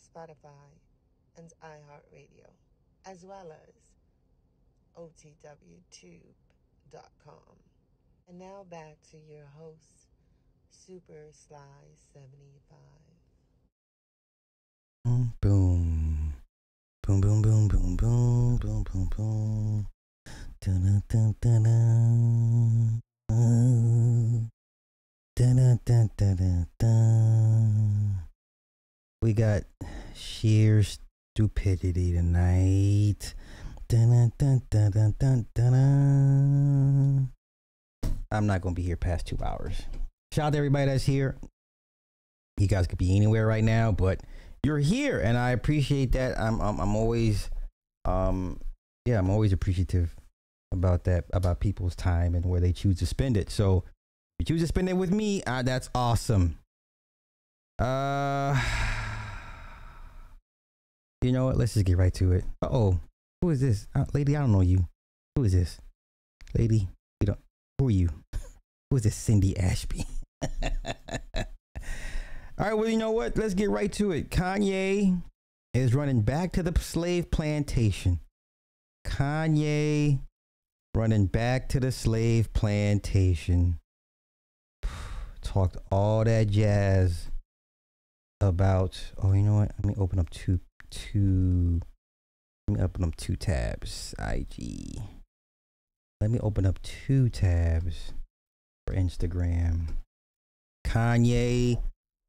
Spotify, and iHeartRadio, as well as OTWTube.com. And now back to your host, Super Sly 75. Boom, boom, boom, boom, boom, boom, boom, boom, boom, boom. Dun, dun, dun, dun. Dun, dun, dun, dun, dun, dun. We got sheer stupidity tonight. Dun, dun, dun. I'm not gonna be here past two hours. Shout out to everybody that's here. You guys could be anywhere right now, but you're here, and I appreciate that. I'm I'm, I'm always, um, yeah, I'm always appreciative about that about people's time and where they choose to spend it. So if you choose to spend it with me, uh, that's awesome. Uh, you know what? Let's just get right to it. Uh oh, who is this, uh, lady? I don't know you. Who is this, lady? You don't. Who are you? Who is this, Cindy Ashby? All right, well, you know what? Let's get right to it. Kanye is running back to the slave plantation. Kanye running back to the slave plantation. Talked all that jazz about. Oh, you know what? Let me open up two two. Let me open up two tabs. IG. Let me open up two tabs for Instagram. Kanye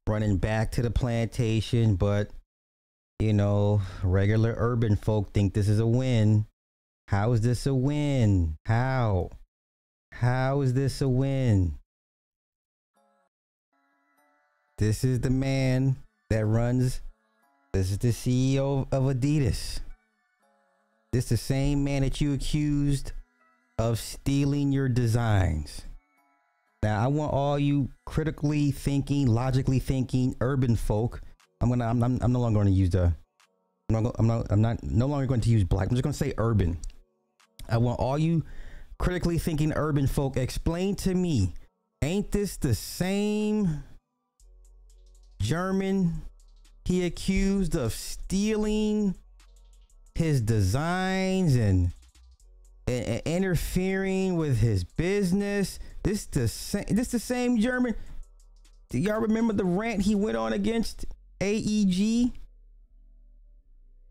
running back to the plantation, but you know, regular urban folk think this is a win. How is this a win? How? How is this a win? This is the man that runs, this is the CEO of Adidas. This the same man that you accused of stealing your designs. Now, I want all you critically thinking, logically thinking urban folk. I'm gonna. I'm. I'm, I'm no longer going to use the. I'm not. I'm not. I'm not. No longer going to use black. I'm just to say urban. I want all you critically thinking urban folk explain to me. Ain't this the same German he accused of stealing his designs and, and, and interfering with his business? This the same. This the same German. Do y'all remember the rant he went on against AEG?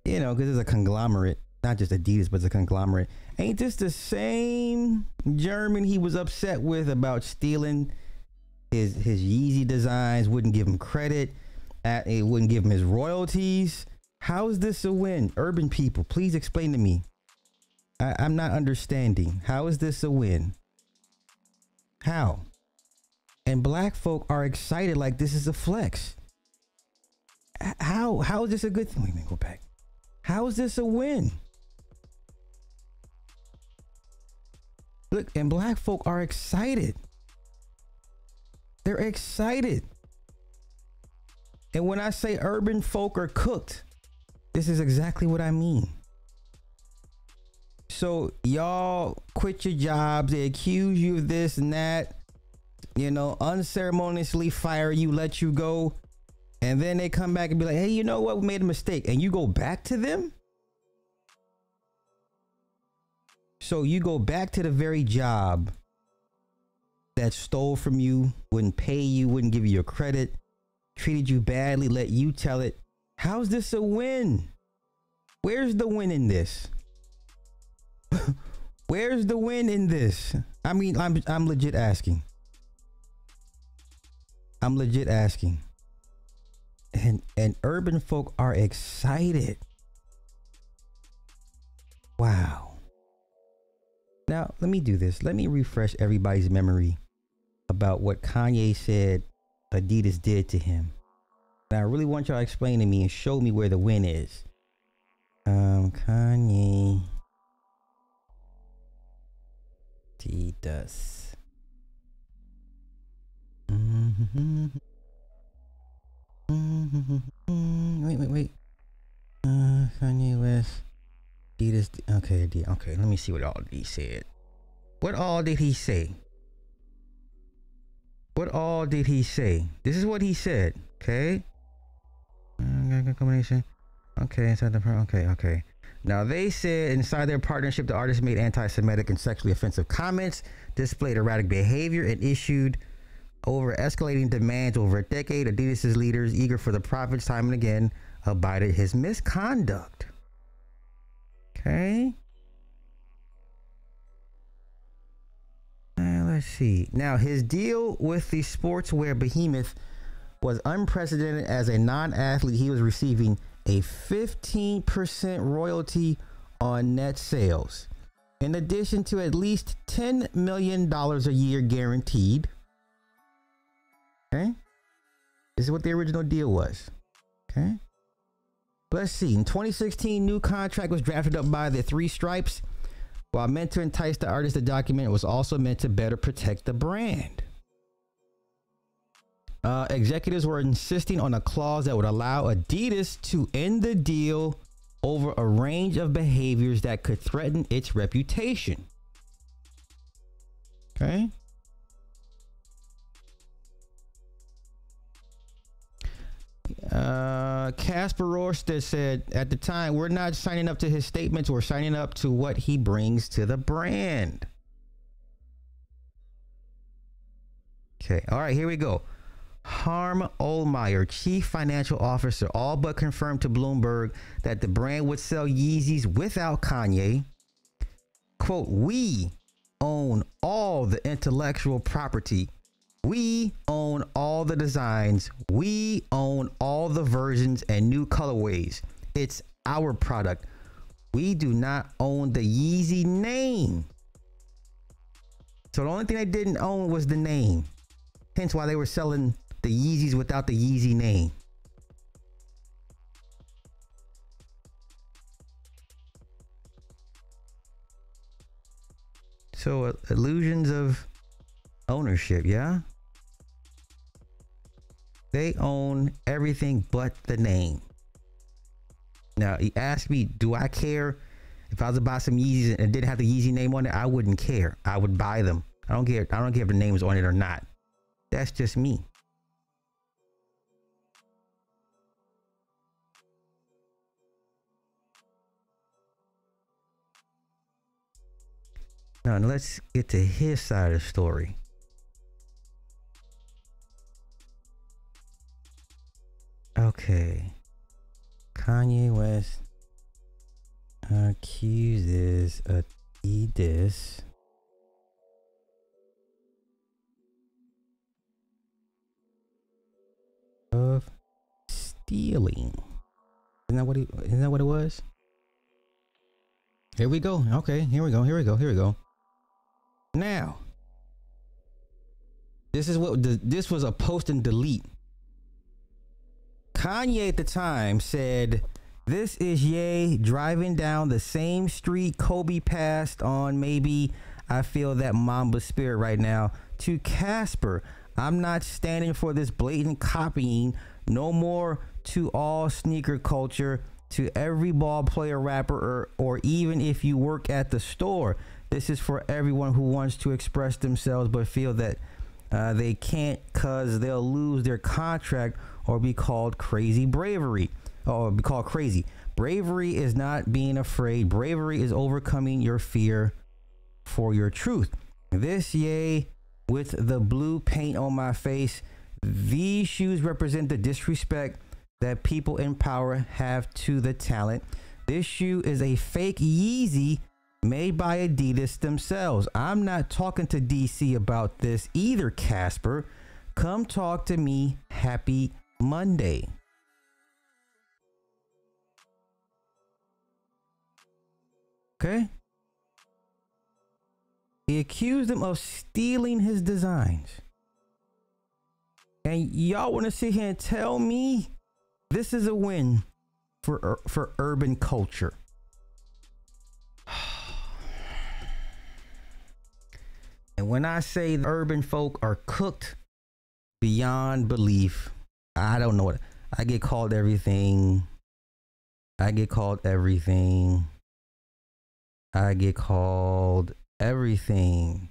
You know, because it's a conglomerate, not just Adidas, but it's a conglomerate. Ain't this the same German he was upset with about stealing his his Yeezy designs? Wouldn't give him credit. At it wouldn't give him his royalties. How is this a win? Urban people, please explain to me. I, I'm not understanding. How is this a win? How? And black folk are excited like this is a flex. How how is this a good thing? Wait a minute, go back. How is this a win? Look, and black folk are excited. They're excited. And when I say urban folk are cooked, this is exactly what I mean. So y'all quit your jobs. They accuse you of this and that. You know, unceremoniously fire you, let you go, and then they come back and be like, "Hey, you know what? We made a mistake," and you go back to them. So you go back to the very job that stole from you, wouldn't pay you, wouldn't give you your credit, treated you badly, let you tell it. How's this a win? Where's the win in this? Where's the win in this? I mean, I'm I'm legit asking. I'm legit asking. And and urban folk are excited. Wow. Now, let me do this. Let me refresh everybody's memory about what Kanye said Adidas did to him. I really want y'all to explain to me and show me where the win is. Um, Kanye. Adidas. Mm-hmm. Mm-hmm. Wait, wait, wait. Uh, Kanye West. Adidas. Okay, okay. Let me see what all he said. What all did he say? What all did he say? This is what he said. Okay. Combination. Okay, inside the okay, okay. Now they said inside their partnership, the artist made anti-Semitic and sexually offensive comments, displayed erratic behavior, and issued over escalating demands over a decade. Adidas' leaders, eager for the profits, time and again, abided his misconduct. Okay. Let's see. Now, his deal with the sportswear behemoth was unprecedented as a non athlete. He was receiving a 15% royalty on net sales, in addition to at least $10 million a year guaranteed. Okay. This is what the original deal was. Okay. Let's see. In 2016, new contract was drafted up by the Three Stripes. While meant to entice the artist, the document was also meant to better protect the brand. Uh, executives were insisting on a clause that would allow Adidas to end the deal over a range of behaviors that could threaten its reputation. Okay. Uh, Kasper Rorsted said at the time, we're not signing up to his statements, we're signing up to what he brings to the brand. Okay, all right, here we go. Harm Ohlmeyer, chief financial officer, all but confirmed to Bloomberg that the brand would sell Yeezys without Kanye. Quote, we own all the intellectual property we own all the designs. We own all the versions and new colorways. It's our product. We do not own the Yeezy name. So the only thing they didn't own was the name. Hence why they were selling the Yeezys without the Yeezy name. So uh, illusions of ownership, yeah? They own everything but the name. Now, he asked me, do I care if I was to buy some Yeezys and didn't have the Yeezy name on it? I wouldn't care. I would buy them. I don't care. I don't care if the name is on it or not. That's just me. Now, let's get to his side of the story. Okay. Kanye West accuses Adidas of stealing. Isn't that what he, isn't that what it was? Here we go. Okay, here we go. Here we go. Here we go. Now, this is what this was a post and delete Kanye at the time said, This is Ye driving down the same street Kobe passed on. Maybe I feel that Mamba spirit right now. To Kasper, I'm not standing for this blatant copying. No more to all sneaker culture, to every ball player, rapper, or, or even if you work at the store. This is for everyone who wants to express themselves but feel that uh, they can't because they'll lose their contract or be called crazy bravery or be called crazy. Bravery is not being afraid. Bravery is overcoming your fear for your truth. This Ye with the blue paint on my face. These shoes represent the disrespect that people in power have to the talent. This shoe is a fake Yeezy made by Adidas themselves. I'm not talking to DC about this either, Kasper. Come talk to me. Happy Monday. Okay? He accused him of stealing his designs. And y'all want to sit here and tell me this is a win for for urban culture. And when I say urban folk are cooked beyond belief, I don't know what I get called everything. I get called everything. I get called everything.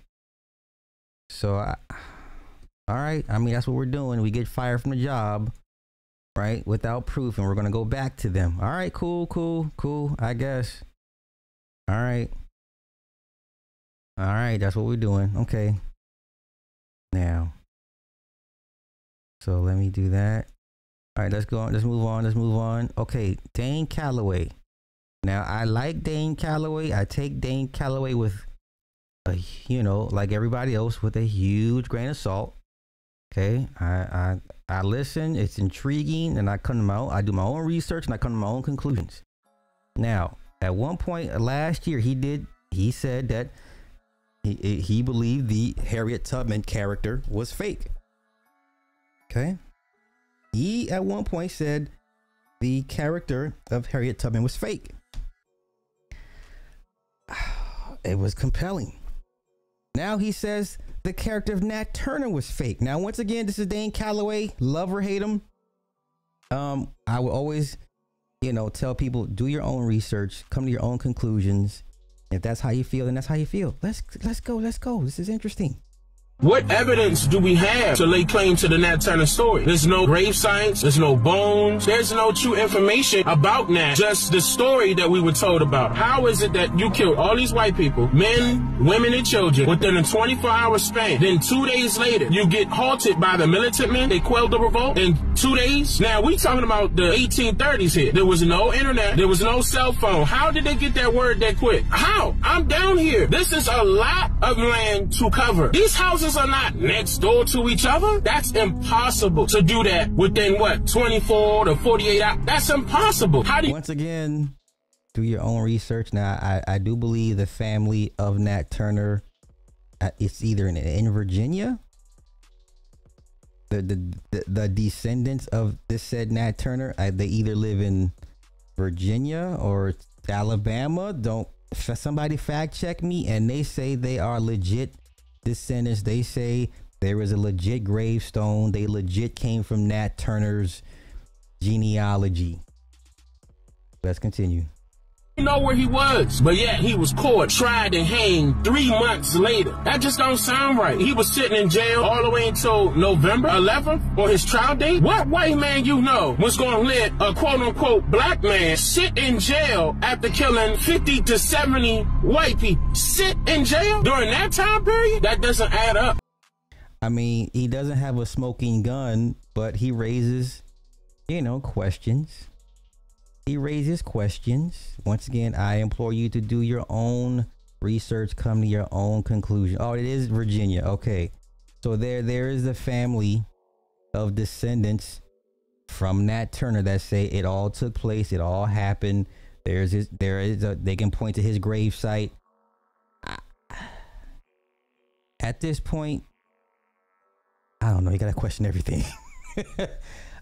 So I all right, I mean that's what we're doing. We get fired from the job, right? Without proof and we're going to go back to them. All right, cool, cool, cool, I guess. All right. All right, that's what we're doing. Okay. Now. So let me do that. All right, let's go on. Let's move on. Let's move on. Okay, Dane Calloway. Now I like Dane Calloway. I take Dane Calloway with a you know, like everybody else, with a huge grain of salt. Okay. I I I listen, it's intriguing, and I come to my own I do my own research and I come to my own conclusions. Now, at one point last year, he did he said that he, he believed the Harriet Tubman character was fake. Okay. He at one point said the character of Harriet Tubman was fake. It was compelling. Now he says the character of Nat Turner was fake. Now, once again, this is Dane Calloway. Love or hate him. Um, I will always, you know, tell people do your own research, come to your own conclusions. If that's how you feel, then that's how you feel. Let's let's go. Let's go. This is interesting. What evidence do we have to lay claim to the Nat Turner story? There's no grave science, there's no bones, there's no true information about Nat, just the story that we were told about. How is it that you killed all these white people, men, women, and children, within a 24 hour span? Then two days later, you get halted by the militant men, they quelled the revolt in two days? Now, we talking about the 1830s here. There was no internet, there was no cell phone. How did they get that word that quick? How? I'm down here. This is a lot of land to cover. These houses houses are not next door to each other. That's impossible to do that within what 24 to 48 hours. That's impossible. How do you? Once again, do your own research. Now, I, I do believe the family of Nat Turner, uh, it's either in, in Virginia. The, the, the descendants of this said Nat Turner, I, they either live in Virginia or Alabama. Don't somebody fact check me, and they say they are legit descendants. They say there is a legit gravestone. They legit came from Nat Turner's genealogy. Let's continue know where he was, but yet he was caught, tried, and hanged three months later. That just don't sound right. He was sitting in jail all the way until November 11th on his trial date. What white man you know was going to let a quote unquote black man sit in jail after killing 50 to 70 white people? Sit in jail during that time period? That doesn't add up. I mean, he doesn't have a smoking gun, but he raises, you know, questions he raises questions. Once again, I implore you to do your own research, come to your own conclusion. Oh, it is Virginia. Okay. So there there is a family of descendants from Nat Turner that say it all took place, it all happened. There's his, there is a, they can point to his grave site. At this point, I don't know. You gotta question everything.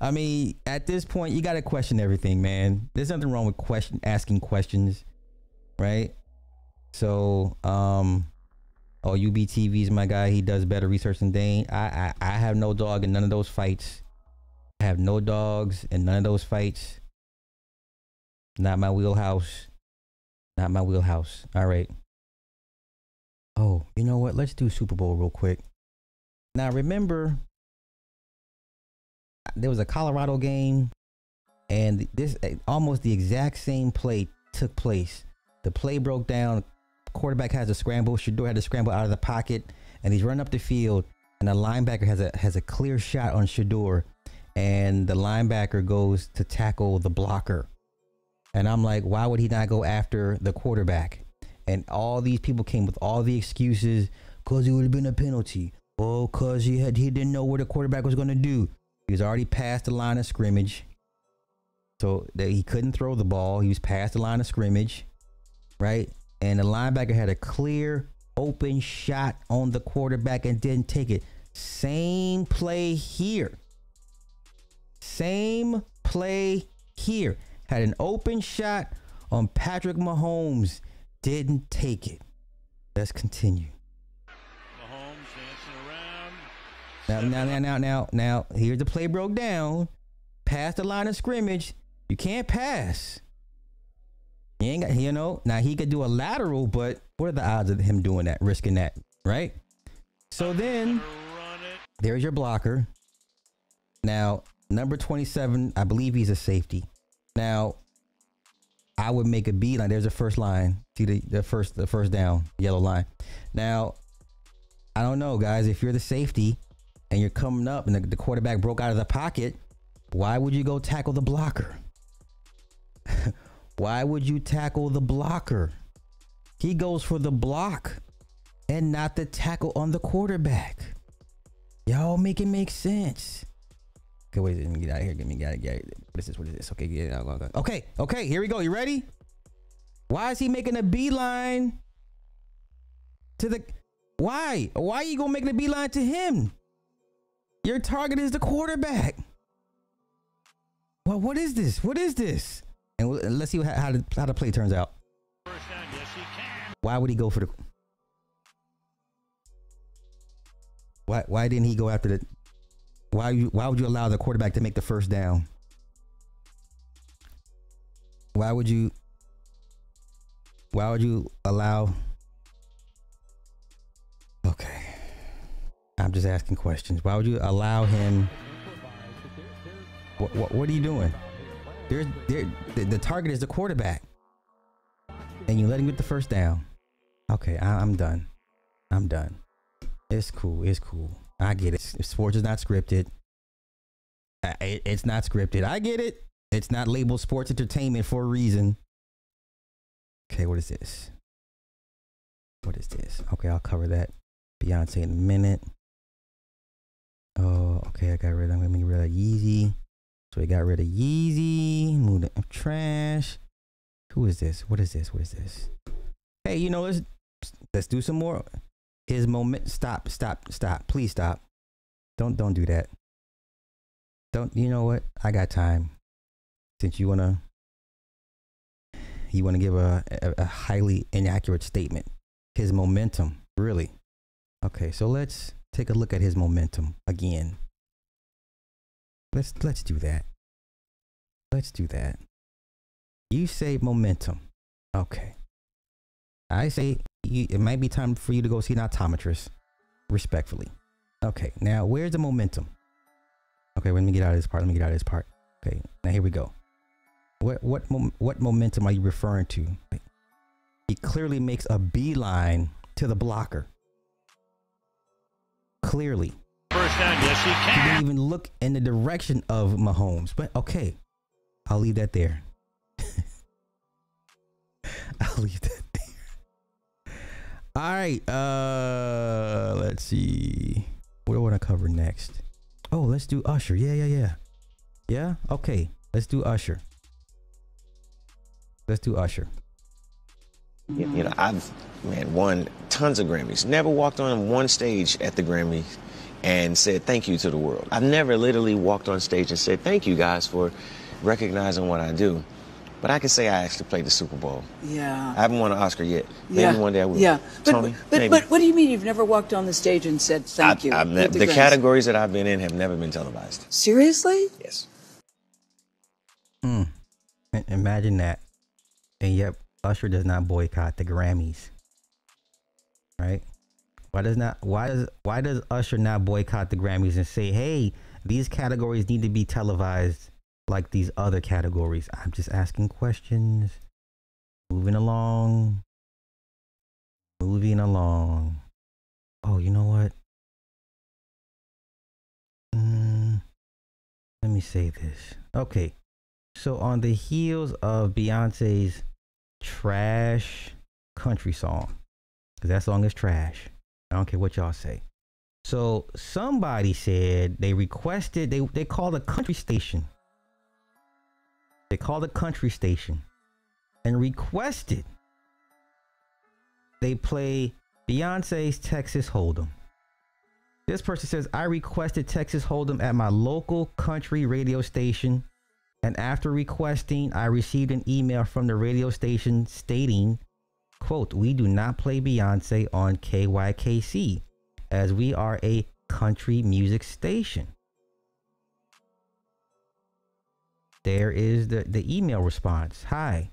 I mean, at this point, you got to question everything, man. There's nothing wrong with question asking questions, right? So, um, oh, UBTV is my guy. He does better research than Dane. I, I, I have no dog in none of those fights. I have no dogs in none of those fights. Not my wheelhouse. Not my wheelhouse. All right. Oh, you know what? Let's do Super Bowl real quick. Now, remember there was a Colorado game, and this almost the exact same play took place. The play broke down. Quarterback has a scramble. Shedeur had to scramble out of the pocket, and he's running up the field. And the linebacker has a has a clear shot on Shedeur, and the linebacker goes to tackle the blocker. And I'm like, why would he not go after the quarterback? And all these people came with all the excuses, cause it would have been a penalty. Oh, cause he had he didn't know what the quarterback was gonna do. He was already past the line of scrimmage. So that he couldn't throw the ball. He was past the line of scrimmage. Right? And the linebacker had a clear open shot on the quarterback and didn't take it. Same play here. Same play here. Had an open shot on Patrick Mahomes. Didn't take it. Let's continue. Mahomes dancing around. Now, now, now, now, now, now, here's the play broke down. Past the line of scrimmage. You can't pass. He ain't got, you know, now he could do a lateral, but what are the odds of him doing that, risking that, right? So then there's your blocker. Now, number 27, I believe he's a safety. Now, I would make a B line. There's the first line. See the, the first the first down, yellow line. Now, I don't know, guys. If you're the safety and you're coming up and the, the quarterback broke out of the pocket, why would you go tackle the blocker? why would you tackle the blocker? He goes for the block and not the tackle on the quarterback. Y'all make it make sense. Okay, wait, let me get out of here. Get me get get What is this? What is this? Okay, get out. go, go. Okay, okay, here we go. You ready? Why is he making a beeline to the why? Why are you gonna make a beeline to him? Your target is the quarterback. Well, what is this? What is this? And let's see how, how, the, how the play turns out. Why would he go for the? Why why didn't he go after the? Why you why would you allow the quarterback to make the first down? Why would you? Why would you allow? Okay, I'm just asking questions. Why would you allow him? What what, what are you doing? There's there the, the target is the quarterback and you let him get the first down. Okay, I, I'm done. I'm done. It's cool. It's cool. I get it. Sports is not scripted. It- it's not scripted. I get it. It's not labeled sports entertainment for a reason. Okay, what is this? What is this? Okay, I'll cover that. Beyonce in a minute. Oh, okay. I got rid. I'm gonna get rid of Yeezy. So we got rid of Yeezy. Moved it trash. Who is this? What is this? What is this? Hey, you know, let's let's do some more. His moment. Stop. Stop. Stop. Please stop. Don't don't do that. Don't. You know what? I got time. Since you wanna you wanna give a, a, a highly inaccurate statement. His momentum, really. Okay, so let's take a look at his momentum again. Let's let's do that. Let's do that. You say momentum. Okay. I say you, it might be time for you to go see an optometrist. Respectfully. Okay. Now, where's the momentum? Okay, let me get out of this part. Let me get out of this part. Okay. Now here we go. What what what momentum are you referring to? He clearly makes a beeline to the blocker. Clearly. First down. Yes, he He didn't even look in the direction of Mahomes. But okay, I'll leave that there. I'll leave that there. All right. Uh, let's see. What do I want to cover next? Oh, let's do Usher. Yeah, yeah, yeah. Yeah. Okay. Let's do Usher. Let's do Usher. You you know, I've man won tons of Grammys. Never walked on one stage at the Grammys and said thank you to the world. I've never literally walked on stage and said thank you guys for recognizing what I do. But I can say I actually played the Super Bowl. Yeah. I haven't won an Oscar yet. Maybe yeah. one day I will. Yeah. But, Tony, but, maybe. but what do you mean you've never walked on the stage and said thank I- you? I've ne- the categories that I've been in have never been televised. Seriously? Yes. Mm. Imagine that. And yet, Usher does not boycott the Grammys. Right? Why does not? Why does? Why does Usher not boycott the Grammys and say, "Hey, these categories need to be televised like these other categories"? I'm just asking questions. Moving along. Moving along. Oh, you know what? Mm, let me say this. Okay. So on the heels of Beyonce's trash country song, because that song is trash. I don't care what y'all say. So somebody said they requested they they called a country station. They called a country station and requested they play Beyonce's Texas Hold'em. This person says I requested Texas Hold'em at my local country radio station And after requesting, I received an email from the radio station stating, quote, we do not play Beyonce on KYKC as we are a country music station. There is the, the email response. Hi,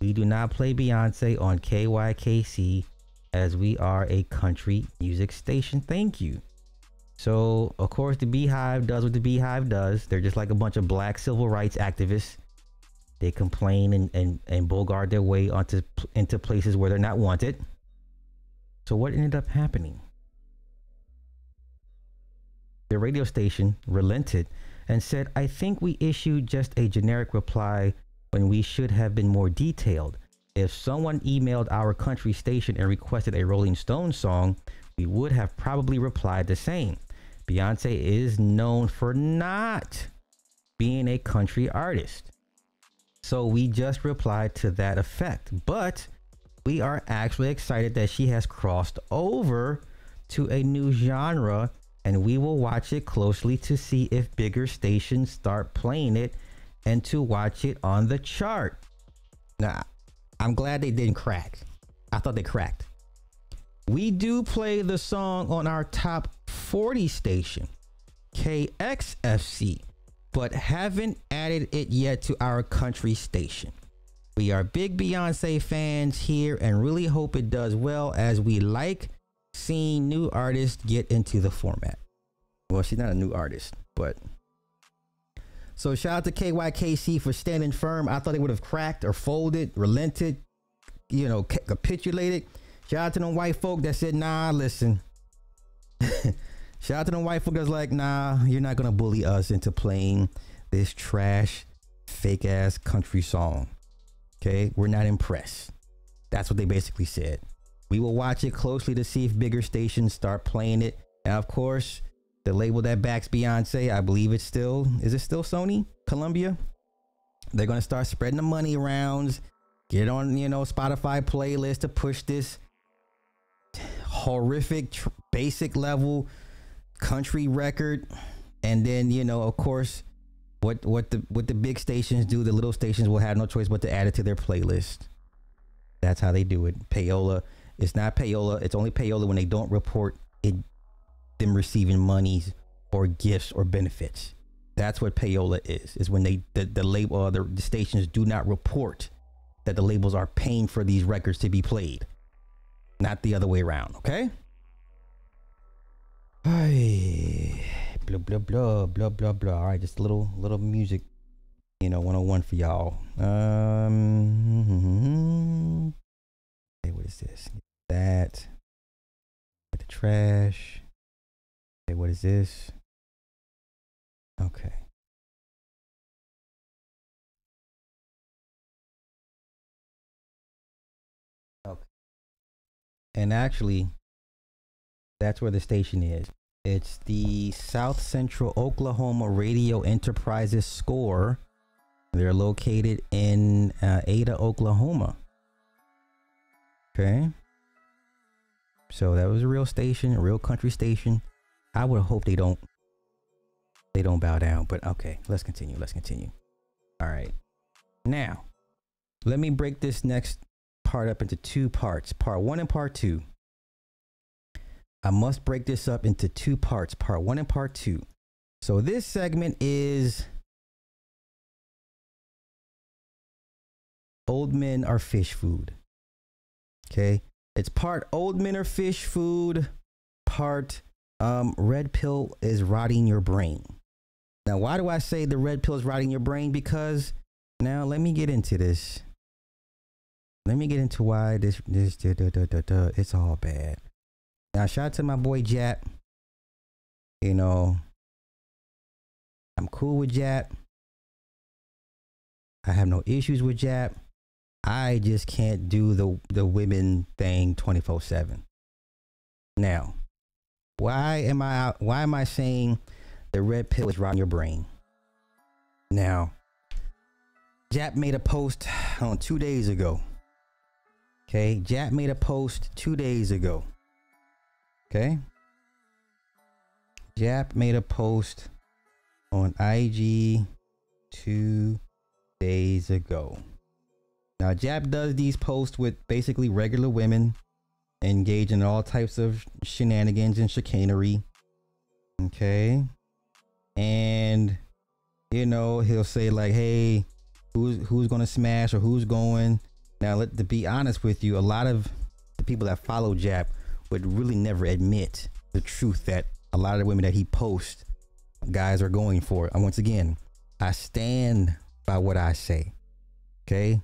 we do not play Beyonce on KYKC as we are a country music station. Thank you. So, of course, the BeyHive does what the BeyHive does. They're just like a bunch of black civil rights activists. They complain and, and, and bogart their way onto into places where they're not wanted. So, what ended up happening? The radio station relented and said, I think we issued just a generic reply when we should have been more detailed. If someone emailed our country station and requested a Rolling Stone song, we would have probably replied the same. Beyonce is known for not being a country artist. So we just replied to that effect. But we are actually excited that she has crossed over to a new genre and we will watch it closely to see if bigger stations start playing it and to watch it on the chart. Now, I'm glad they didn't crack. I thought they cracked. We do play the song on our top 40 station, KXFC, but haven't added it yet to our country station. We are big Beyonce fans here and really hope it does well as we like seeing new artists get into the format. Well, she's not a new artist, but so shout out to KYKC for standing firm. I thought they would have cracked or folded, relented, you know, capitulated. Shout out to them white folk that said, nah, listen. shout out to them white folk that's like, nah, you're not gonna bully us into playing this trash, fake ass country song. Okay, we're not impressed. That's what they basically said. We will watch it closely to see if bigger stations start playing it. And of course, the label that backs Beyonce, I believe it's still is it still Sony Columbia? They're gonna start spreading the money around, get on you know Spotify playlist to push this horrific tr- basic level country record, and then you know of course what what the what the big stations do, the little stations will have no choice but to add it to their playlist. That's how they do it. Payola, it's not payola. It's only payola when they don't report it them receiving monies or gifts or benefits. That's what payola is. Is when they the, the label or the, the stations do not report that the labels are paying for these records to be played, not the other way around. Okay. Blah blah blah blah blah blah. All right, just a little little music, you know, 101 for y'all. Um, hey, what is this? That. Get the trash. Okay, what is this? Okay. And actually, that's where the station is. It's the South Central Oklahoma Radio Enterprises score. They're located in uh, Ada, Oklahoma. Okay. So that was a real station, a real country station. I would hope they don't they don't bow down, but okay, let's continue. Let's continue. All right. Now, let me break this next part up into two parts. Part 1 and part 2. I must break this up into two parts, part 1 and part 2. So this segment is old men are fish food. Okay? It's part old men are fish food, part um, red pill is rotting your brain. Now, why do I say the red pill is rotting your brain? Because now let me get into this. Let me get into why this this it's all bad. Now, shout out to my boy Jap. You know, I'm cool with Jap. I have no issues with Jap. I just can't do the the women thing 24/7. Now, why am I why am I saying the red pill is rotting your brain? Now, Jap made a post on two days ago. Okay, Jap made a post two days ago. Okay, Jap made a post on IG two days ago. Now, Jap does these posts with basically regular women engage in all types of shenanigans and chicanery. Okay. And you know, he'll say like, "Hey, who's who's to smash or who's going?" Now, let to be honest with you, a lot of the people that follow Jap would really never admit the truth that a lot of the women that he posts guys are going for. And once again, I stand by what I say. Okay?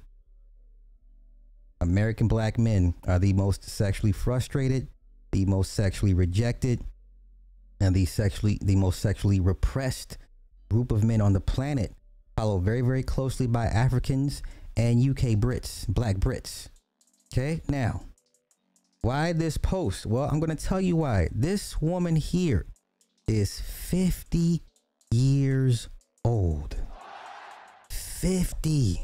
American black men are the most sexually frustrated, the most sexually rejected, and the sexually the most sexually repressed group of men on the planet, followed very very closely by Africans and UK Brits, black Brits. Okay? Now, why this post? Well, I'm going to tell you why. This woman here is 50 years old. 50.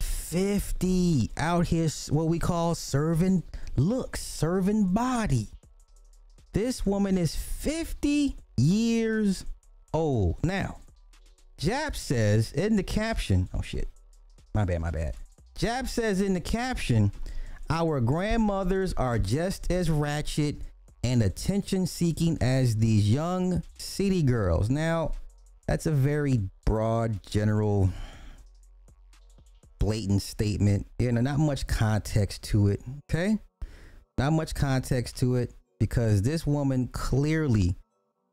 50 out here what we call serving looks, serving body. This woman is 50 years old. Now, Jap says in the caption, oh shit. My bad, my bad. Jap says in the caption, our grandmothers are just as ratchet and attention seeking as these young city girls. Now, that's a very broad, general, blatant statement. You know, not much context to it. Okay. Not much context to it because this woman clearly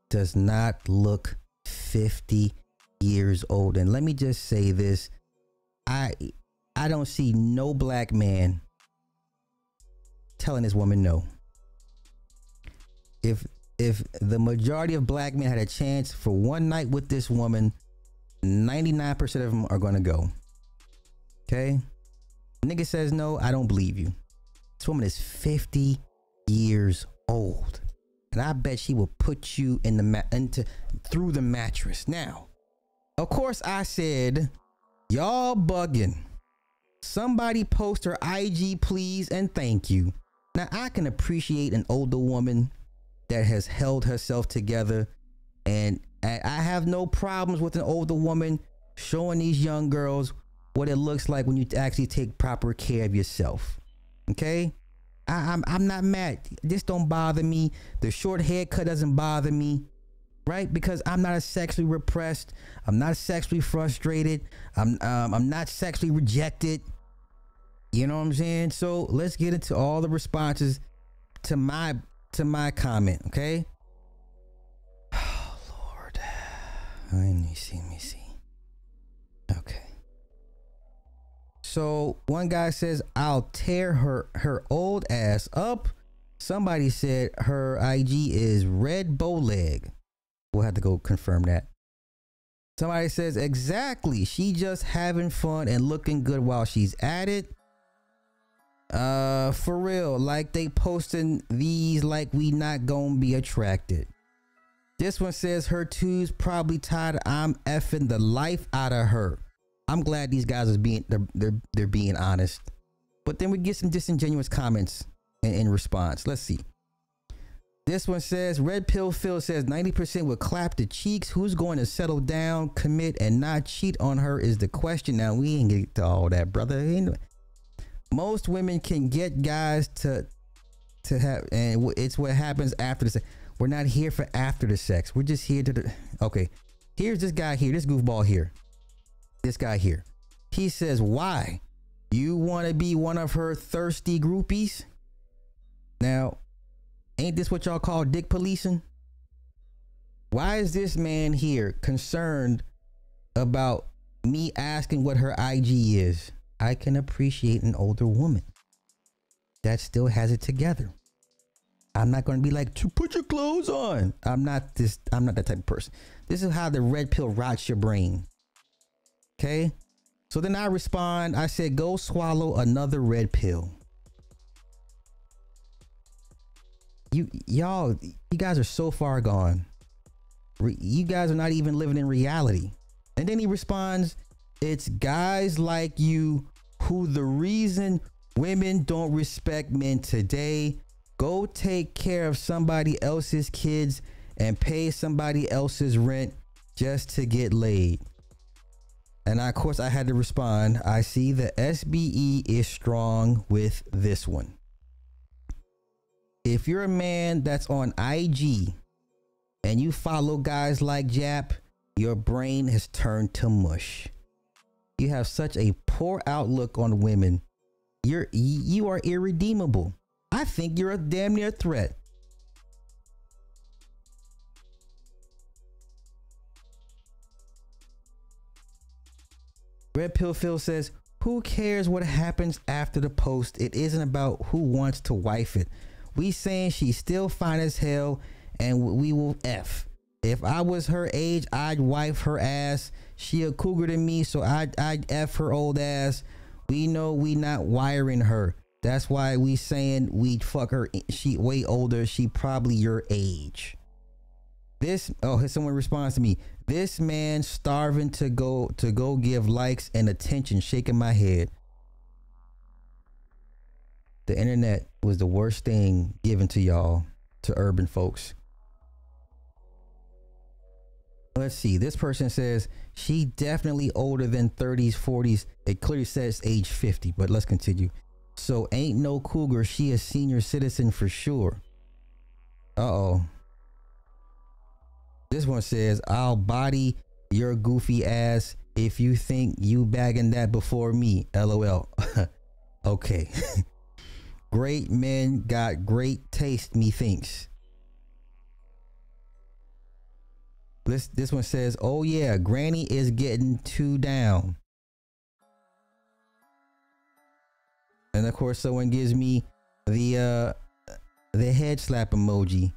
does not look 50 years old. And let me just say this I I don't see no black man telling this woman no. If if the majority of black men had a chance for one night with this woman, 99% of them are gonna go. Okay? Nigga says no, I don't believe you. This woman is 50 years old. And I bet she will put you in the mat into through the mattress. Now, of course, I said, y'all bugging. Somebody post her IG, please, and thank you. Now, I can appreciate an older woman that has held herself together, and I have no problems with an older woman showing these young girls what it looks like when you actually take proper care of yourself. Okay? I, I'm I'm not mad. This don't bother me. The short haircut doesn't bother me, right? Because I'm not sexually repressed. I'm not sexually frustrated. I'm um, I'm not sexually rejected. You know what I'm saying? So let's get into all the responses to my to my comment, okay? Oh Lord. Let me see, let me see. Okay. So one guy says, I'll tear her her old ass up. Somebody said her IG is red bow leg. We'll have to go confirm that. Somebody says, exactly. She just having fun and looking good while she's at it. Uh, for real, like they posting these like we not gonna be attracted. This one says her two's probably tired. I'm effing the life out of her. I'm glad these guys are being they're they're, they're being honest. But then we get some disingenuous comments in, in response. Let's see. This one says Red Pill Phil says 90% would clap the cheeks. Who's going to settle down, commit, and not cheat on her is the question. Now we ain't get to all that, brother. Most women can get guys to to have, and it's what happens after the sex. We're not here for after the sex. We're just here to the. Okay, here's this guy here, this goofball here, this guy here. He says, "Why? You want to be one of her thirsty groupies?" Now, ain't this what y'all call dick policing? Why is this man here concerned about me asking what her IG is? I can appreciate an older woman that still has it together. I'm not going to be like to put your clothes on. I'm not this. I'm not that type of person. This is how the red pill rots your brain. Okay. So then I respond. I said, go swallow another red pill. You y'all, you guys are so far gone. Re- you guys are not even living in reality. And then he responds, it's guys like you who the reason women don't respect men today. Go take care of somebody else's kids and pay somebody else's rent just to get laid. And I, of course, I had to respond. I see the SBE is strong with this one. If you're a man that's on IG and you follow guys like Jap, your brain has turned to mush. You have such a poor outlook on women. You're you are irredeemable. I think you're a damn near threat. Red Pill Phil says, Who cares what happens after the post? It isn't about who wants to wife it. We saying she's still fine as hell and we will F. If I was her age, I'd wife her ass. She a cougar than me, so I'd, I'd F her old ass. We know we not wiring her. That's why we saying we'd fuck her. Eh, she way older. She probably your age. This oh, someone responds to me. This man starving to go to go give likes and attention, shaking my head. The internet was the worst thing given to y'all, to urban folks. Let's see. This person says she definitely older than 30s, 40s. It clearly says age 50, but let's continue. So ain't no cougar. She a senior citizen for sure. Uh oh. This one says, I'll body your goofy ass if you think you bagging that before me. LOL. okay. great men got great taste, methinks. This this one says, "Oh yeah, Granny is getting too down." And of course, someone gives me the uh the head slap emoji.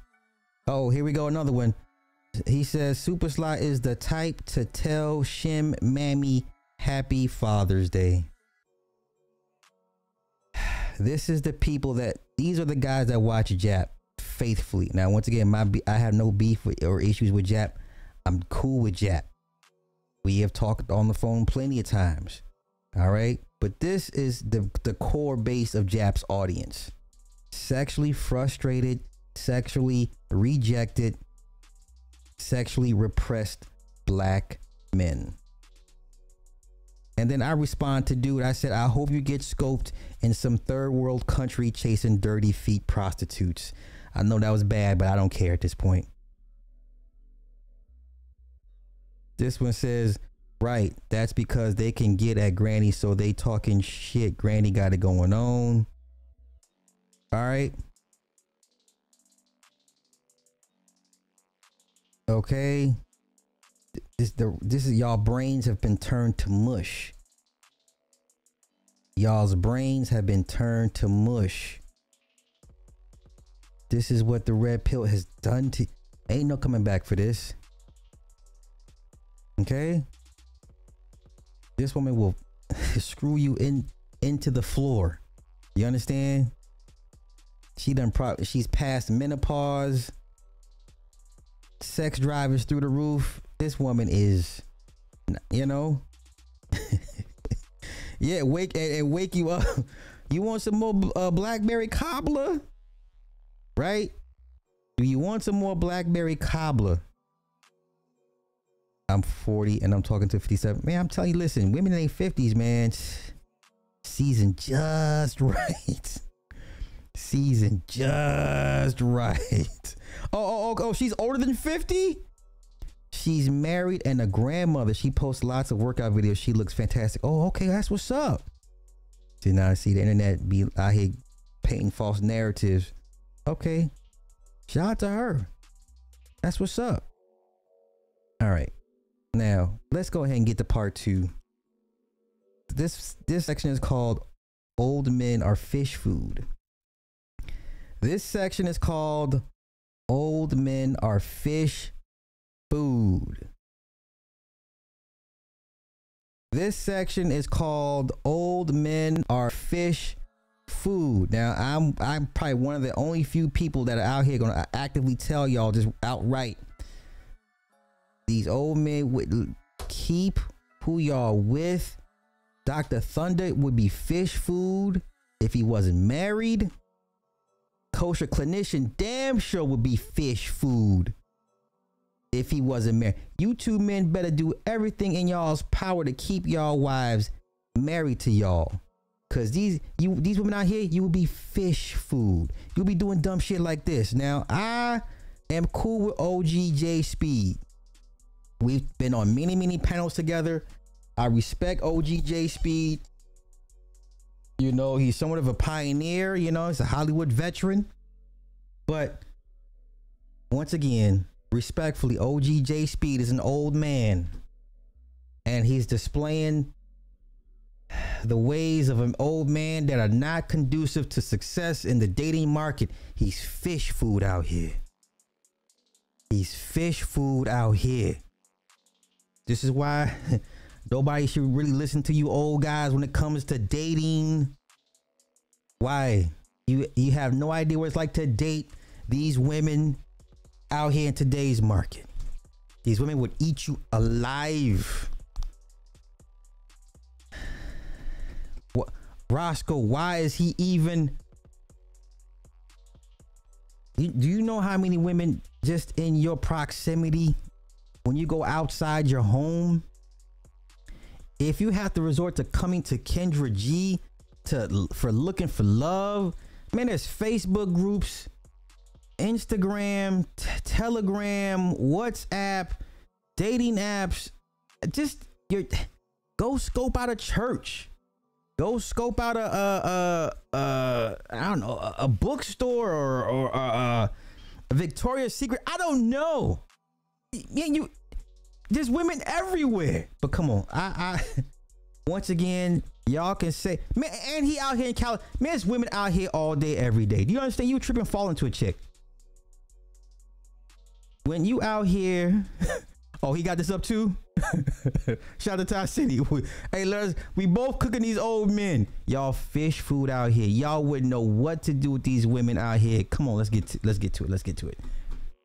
Oh, here we go, another one. He says, "Super Sly is the type to tell Shim Mammy Happy Father's Day." This is the people that these are the guys that watch Jap faithfully. Now, once again, my I have no beef with, or issues with Jap. I'm cool with Jap. We have talked on the phone plenty of times. All right. But this is the, the core base of Jap's audience. Sexually frustrated, sexually rejected, sexually repressed black men. And then I respond to dude, I said, I hope you get scoped in some third world country chasing dirty feet prostitutes. I know that was bad, but I don't care at this point. This one says, right, that's because they can get at Granny, so they talking shit. Granny got it going on. All right. Okay. This the this is y'all brains have been turned to mush. Y'all's brains have been turned to mush. This is what the red pill has done to ain't no coming back for this. Okay? This woman will screw you in into the floor. You understand? She done pro she's past menopause. Sex drive is through the roof. This woman is you know. yeah, wake and, and, wake you up. You want some more uh, blackberry cobbler? Right? Do you want some more blackberry cobbler? I'm 40 and I'm talking to 57. Man, I'm telling you, listen, women in their 50s, man, season just right. season just right. Oh, oh, oh, oh, she's older than 50? She's married and a grandmother. She posts lots of workout videos. She looks fantastic. Oh, okay, that's what's up. Did not see the internet be out here painting false narratives. Okay. Shout out to her. That's what's up. All right. Now, let's go ahead and get to part two. This this section is called Old Men Are Fish Food. This section is called Old Men Are Fish Food. This section is called Old Men Are Fish Food. Now, I'm I'm probably one of the only few people that are out here gonna actively tell y'all just outright these old men would keep who y'all with. Dr. Thunder would be fish food if he wasn't married. Kosher clinician damn sure would be fish food. If he wasn't married. You two men better do everything in y'all's power to keep y'all wives married to y'all. Cause these you these women out here, you will be fish food. You'll be doing dumb shit like this. Now I am cool with OGJ Speed. We've been on many, many panels together. I respect OGJ Speed. You know, he's somewhat of a pioneer, you know, he's a Hollywood veteran. But once again, respectfully, OGJ Speed is an old man. And he's displaying the ways of an old man that are not conducive to success in the dating market. He's fish food out here. He's fish food out here. This is why nobody should really listen to you old guys when it comes to dating. Why? You you have no idea what it's like to date these women out here in today's market. These women would eat you alive. What Roscoe, why is he even do you know how many women just in your proximity when you go outside your home if you have to resort to coming to Kendra G to for looking for love man there's Facebook groups Instagram Telegram WhatsApp dating apps just your go scope out a church go scope out a a, a I don't know a, a bookstore or or a, Victoria's Secret. I don't know. Yeah, you. There's women everywhere. But come on, I I once again y'all can say man, and he out here in Cali. Man, there's women out here all day every day. Do you understand? You trip and fall into a chick. When you out here, oh, he got this up too. Shout out to our city. Hey, let's we both cooking these old men. Y'all fish food out here. Y'all wouldn't know what to do with these women out here. Come on, let's get to, let's get to it. Let's get to it.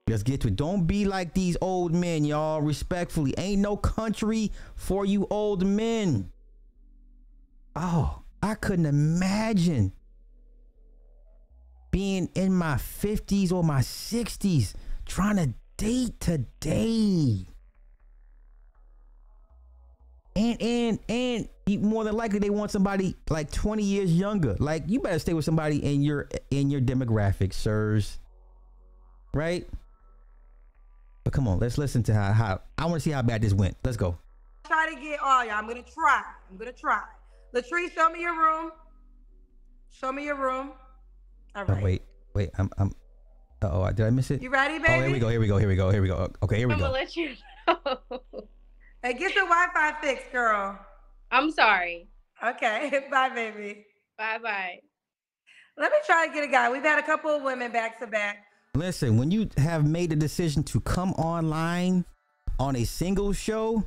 Let's get to it. Don't be like these old men, y'all. Respectfully, ain't no country for you old men. Oh, I couldn't imagine being in my 50s or my 60s trying to date today and and and more than likely they want somebody like 20 years younger like you better stay with somebody in your in your demographic sirs right but come on let's listen to how how i want to see how bad this went let's go try to get all y'all. I'm gonna try. I'm gonna try. Latrice, show me your room. Show me your room. All oh, right. wait wait i'm i'm oh did i miss it You ready, baby? oh baby? here we go here we go here we go here we go okay here we go. I'm gonna let you know. Hey, get your Wi-Fi fixed, girl. I'm sorry. Okay. Bye, baby. Bye bye. Let me try to get a guy. We've had a couple of women back to back. Listen, when you have made the decision to come online on a single show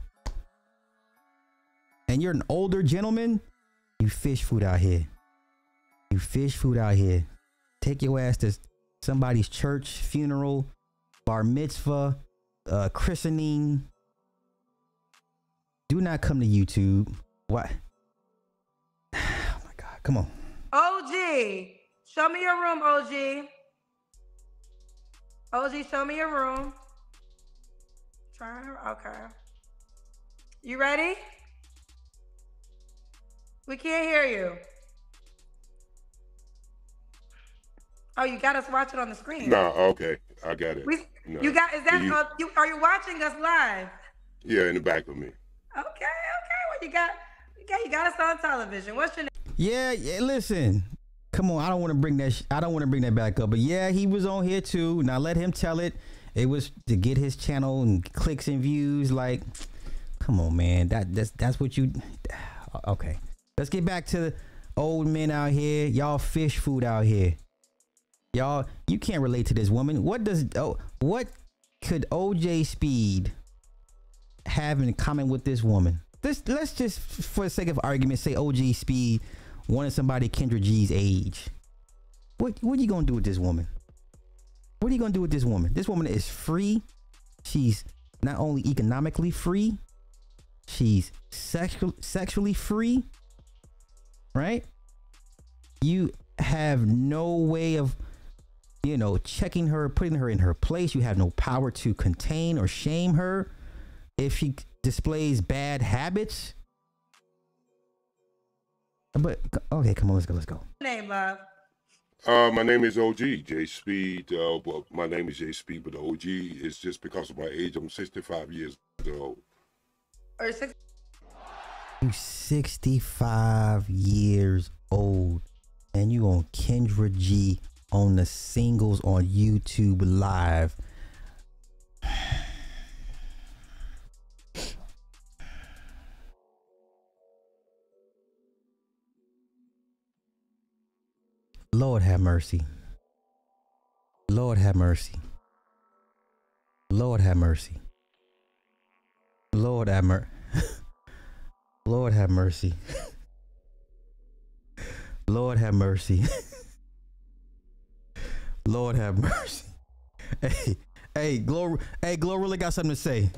and you're an older gentleman, you fish food out here. You fish food out here. Take your ass to somebody's church, funeral, bar mitzvah, uh, christening. Do not come to YouTube. What? Oh my God. Come on. OG, show me your room, OG. OG, show me your room. To, okay. You ready? We can't hear you. Oh, you got us watching on the screen. Nah, okay, I got it. We, No. you got is that You- uh, you are you watching us live? Yeah, in the back of me. Okay, okay. Well, you got okay, you got us on television. What's your name? Yeah, yeah. Listen, come on. I don't want to bring that. Sh- I don't want to bring that back up. But yeah, he was on here too. Now let him tell it. It was to get his channel and clicks and views. Like, come on, man. That that's that's what you. Okay, let's get back to the old men out here. Y'all fish food out here. Y'all, you can't relate to this woman. What does oh what could OJ Speed have in common with this woman? This let's just for the sake of argument say OJ Speed wanted somebody Kendra G's age. What what are you gonna do with this woman? What are you gonna do with this woman? This woman is free. She's not only economically free, she's sexual sexually free. Right? You have no way of you know, checking her, putting her in her place. You have no power to contain or shame her if she displays bad habits. But okay, come on, let's go, let's go. Name, love. Uh, my name is OG J Speed. Uh, well, my name is J Speed, but the OG is just because of my age. I'm 65 years old. Or six. You 65 years old, and you on Kendra G on the singles on YouTube live. Lord have mercy. Lord have mercy. Lord have mercy. Lord have mercy. Lord have mercy. Lord have mercy. Lord have mercy. Hey, hey, Glory, hey, Glory really got something to say.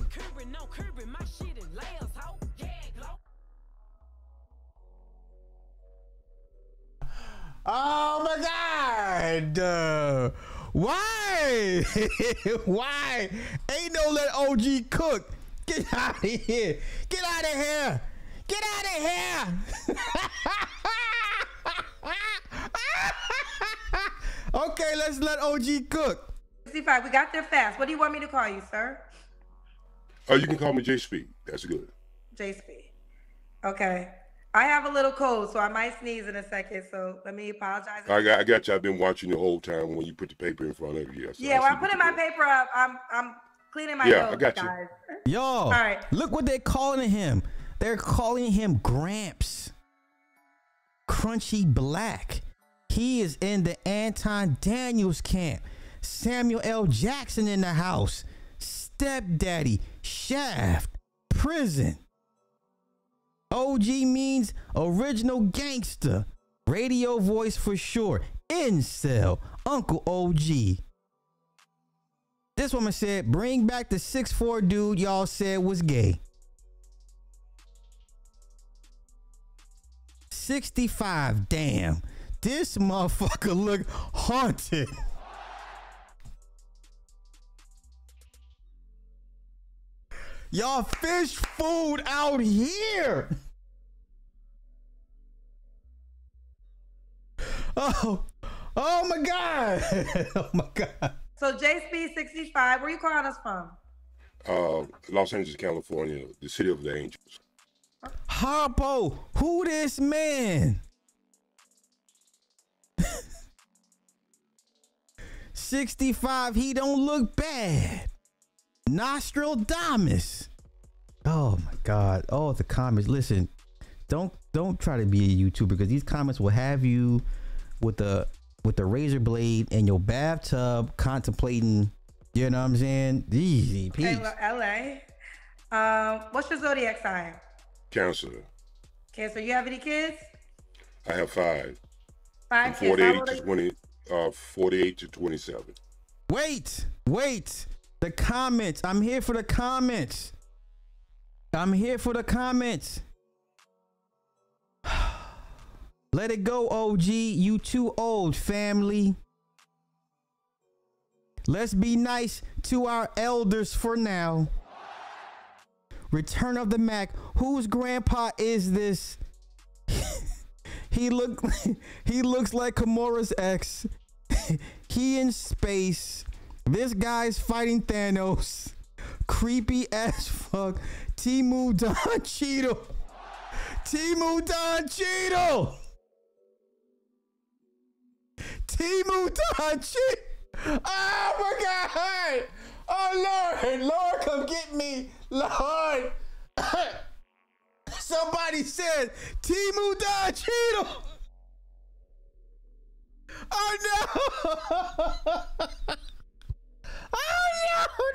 Oh my God! Uh, why? why? Ain't no let OG cook. Get out of here! Get out of here! Get out of here! okay, let's let OG cook. 65. We got there fast. What do you want me to call you, sir? Oh, you can call me J Speed. That's good. JSP. Okay. I have a little cold, so I might sneeze in a second. So let me apologize. I got, I got you. I've been watching the whole time when you put the paper in front of you. So yeah, I when I'm putting my paper up, I'm I'm cleaning my Yeah, nose, I got you. guys. Y'all, right. look what they're calling him. They're calling him Gramps. Crunchy Black. He is in the Anton Daniels camp. Samuel L. Jackson in the house. Stepdaddy. Shaft. Prison. OG means original gangster. Radio voice for sure. Incel. Uncle OG. This woman said, bring back the 6'4 dude y'all said was gay. 65. Damn. This motherfucker look haunted. Y'all fish food out here. Oh, oh my God. oh my God. So JSP 65. Where you calling us from? Uh, Los Angeles, California, the city of the angels. Harpo, who this man? 65, he don't look bad. Nostradamus. Oh my god. Oh, the comments. Listen, don't don't try to be a YouTuber because these comments will have you with the with the razor blade in your bathtub contemplating, you know what I'm saying? Easy Hey, peace. well, LA. Um, what's your zodiac sign? Cancer. Cancer. You have any kids? I have five. Five From kids. How 48 to 20, uh, 48 to 27. Wait, wait. The comments. I'm here for the comments. I'm here for the comments. Let it go, OG. You too old, family. Let's be nice to our elders for now. Return of the Mac. Whose grandpa is this? he look he looks like Kimura's ex. he in space. This guy's fighting Thanos. Creepy as fuck. Temu Don Cheadle. Temu Don Cheadle. Temu Don Cheadle. Oh my god. Oh Lord. Lord, come get me. Lord. Somebody said Temu Don Cheadle. Oh no! oh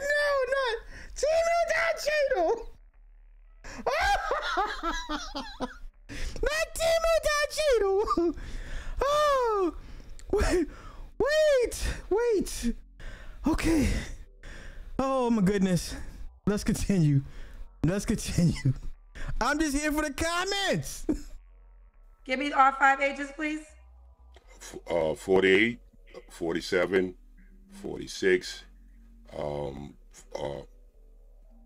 no, no, not Timo Dachino! not Timo Dachino! Oh, wait, wait, wait. Okay. Oh my goodness. Let's continue. Let's continue. I'm just here for the comments. Give me all five ages, please. Uh, 48, 47, 46, um, uh,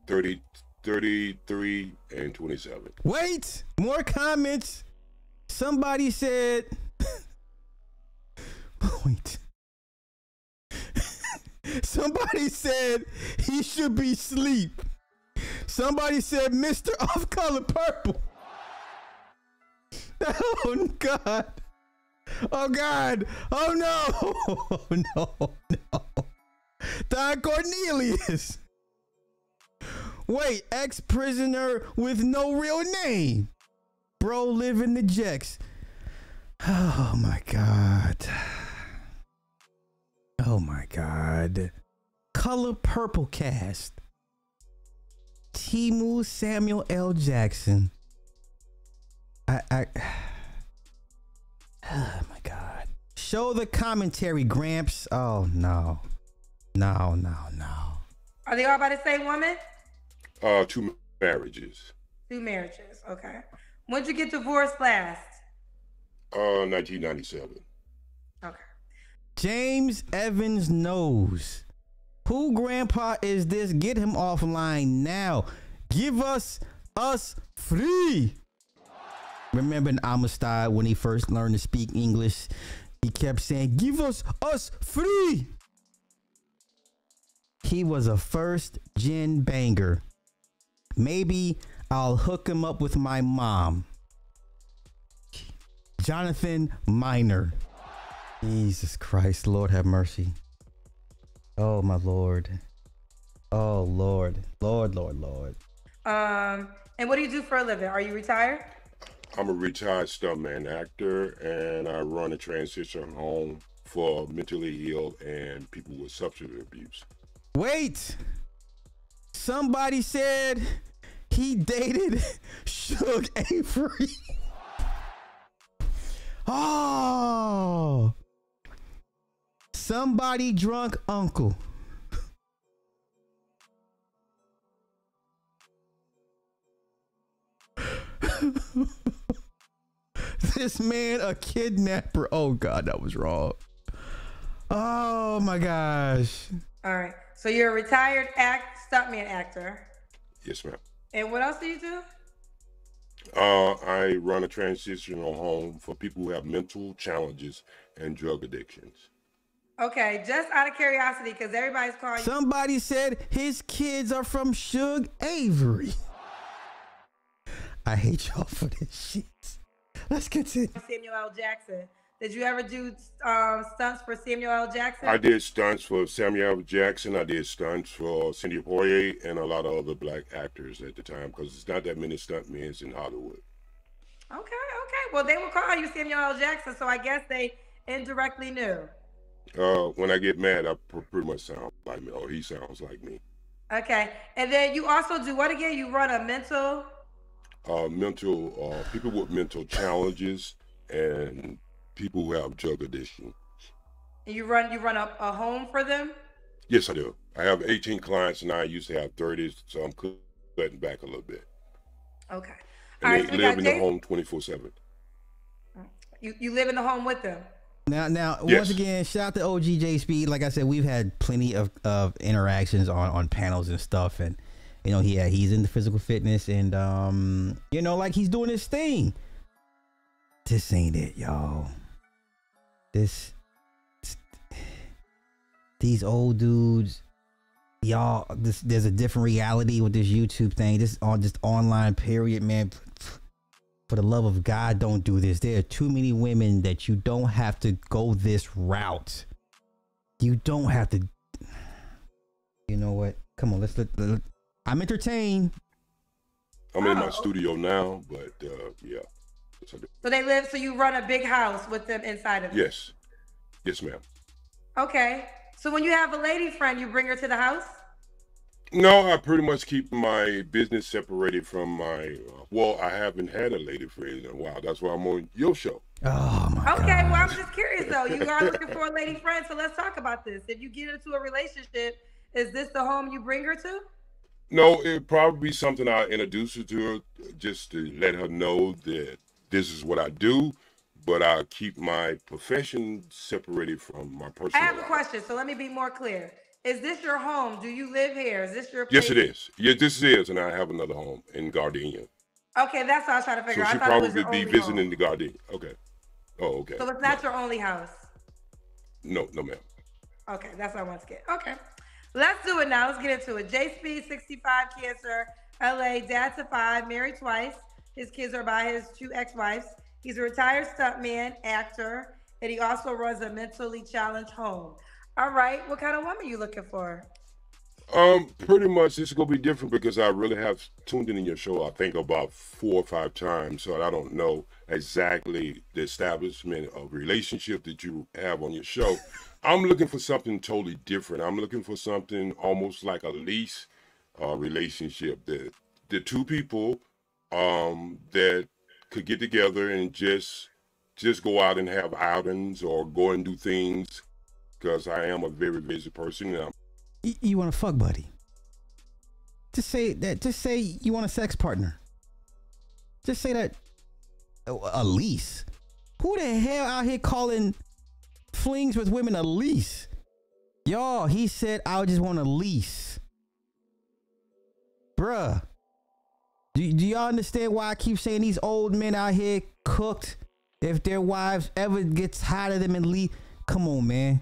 30, 33, and 27. Wait, more comments. Somebody said, wait. Somebody said he should be sleep. Somebody said Mr. Off Color Purple. Oh God. Oh God. Oh no. Oh no. No. Don Cornelius. Wait, ex prisoner with no real name. Bro living in the Jex. Oh my God. Oh my God. Color Purple Cast. Temu Samuel L. Jackson. I, I Oh my God. Show the commentary, Gramps. Oh no. No, no, no. Are they all by the same woman? Uh, two marriages. Two marriages. Okay. When'd you get divorced last? Uh, 1997. Okay. James Evans knows. Who grandpa is this? Get him offline now. Give us us free. Remember in Amistad when he first learned to speak English, he kept saying, Give us us free. He was a first gen banger. Maybe I'll hook him up with my mom. Jonathan Minor. Jesus Christ, Lord have mercy. Oh my Lord. Oh Lord. Lord, Lord, Lord. Um, and what do you do for a living? Are you retired? I'm a retired stuntman actor, and I run a transition home for mentally ill and people with substance abuse. Wait. Somebody said he dated Shug Avery. oh. Somebody drunk uncle. this man a kidnapper. Oh god, that was wrong. Oh my gosh. All right. So you're a retired act stuntman actor. Yes, ma'am. And what else do you do? Uh, I run a transitional home for people who have mental challenges and drug addictions. Okay, just out of curiosity, because everybody's calling you. Somebody said his kids are from Shug Avery. I hate y'all for this shit. Let's continue. Samuel L. Jackson. Did you ever do um, stunts for Samuel L. Jackson? I did stunts for Samuel L. Jackson. I did stunts for Sidney Poitier and a lot of other black actors at the time because it's not that many stuntmen in Hollywood. Okay, okay. Well, they will call you Samuel L. Jackson, so I guess they indirectly knew. Uh, when I get mad, I pretty much sound like me, or he sounds like me. Okay, and then you also do what again? You run a mental. Uh, mental uh, people with mental challenges and people who have drug addiction. You run you run a, a home for them. Yes, I do. I have 18 clients and I used to have 30, so I'm cutting back a little bit. Okay. And All they right, so live got in the home 24 7. You you live in the home with them. Now, now, Yes. once again, shout out to OGJ Speed. Like I said, we've had plenty of, of interactions on, on panels and stuff, and you know, he he's in the physical fitness, and um, you know, like he's doing his thing. This ain't it, y'all. This, these old dudes, y'all. This there's a different reality with this YouTube thing. This on just online period, man. For the love of God, don't do this. There are too many women that you don't have to go this route. You don't have to. You know what? Come on, let's let. let- I'm entertained. I'm in my Oh. studio now, but uh, yeah. Yes, I do. So they live. So you run a big house with them inside of it. Yes. Yes, ma'am. Okay. So when you have a lady friend, you bring her to the house. No, I pretty much keep my business separated from my. Uh, well, I haven't had a lady friend in a while. That's why I'm on your show. Oh my Okay, God. well, I'm just curious though. You are looking for a lady friend, so let's talk about this. If you get into a relationship, is this the home you bring her to? No, it'd probably be something I'll introduce her to her just to let her know that this is what I do. but I keep my profession separated from my personal I have a life. question, so let me be more clear. Is this your home? Do you live here? Is this your Yes, it is. place? Yes, this is, and I have another home in Gardena. Okay, that's what I was trying to So figure out. she thought it was probably be visiting home. the Gardena. Okay. Oh, okay. So it's not your only house. No, no, ma'am. Okay, that's what I want to get. Okay. Let's do it now. Let's get into it. J Speed, 65, cancer, LA, dad to five, married twice. His kids are by his two ex-wives. He's a retired stuntman, actor, and he also runs a mentally challenged home. All right, what kind of woman are you looking for? Um, pretty much it's gonna be different because I really have tuned in in your show. I think about four or five times, so I don't know exactly the establishment of relationship that you have on your show. I'm looking for something totally different. I'm looking for something almost like a lease uh, relationship that the two people um that could get together and just just go out and have outings or go and do things because I am a very busy person You, you want a fuck buddy? Just say that. Just say you want a sex partner. Just say that. A lease. Who the hell out here calling flings with women a lease? Y'all, he said I just want a lease. Bruh. Do, do y'all understand why I keep saying these old men out here cooked? If their wives ever get tired of them and leave, come on, man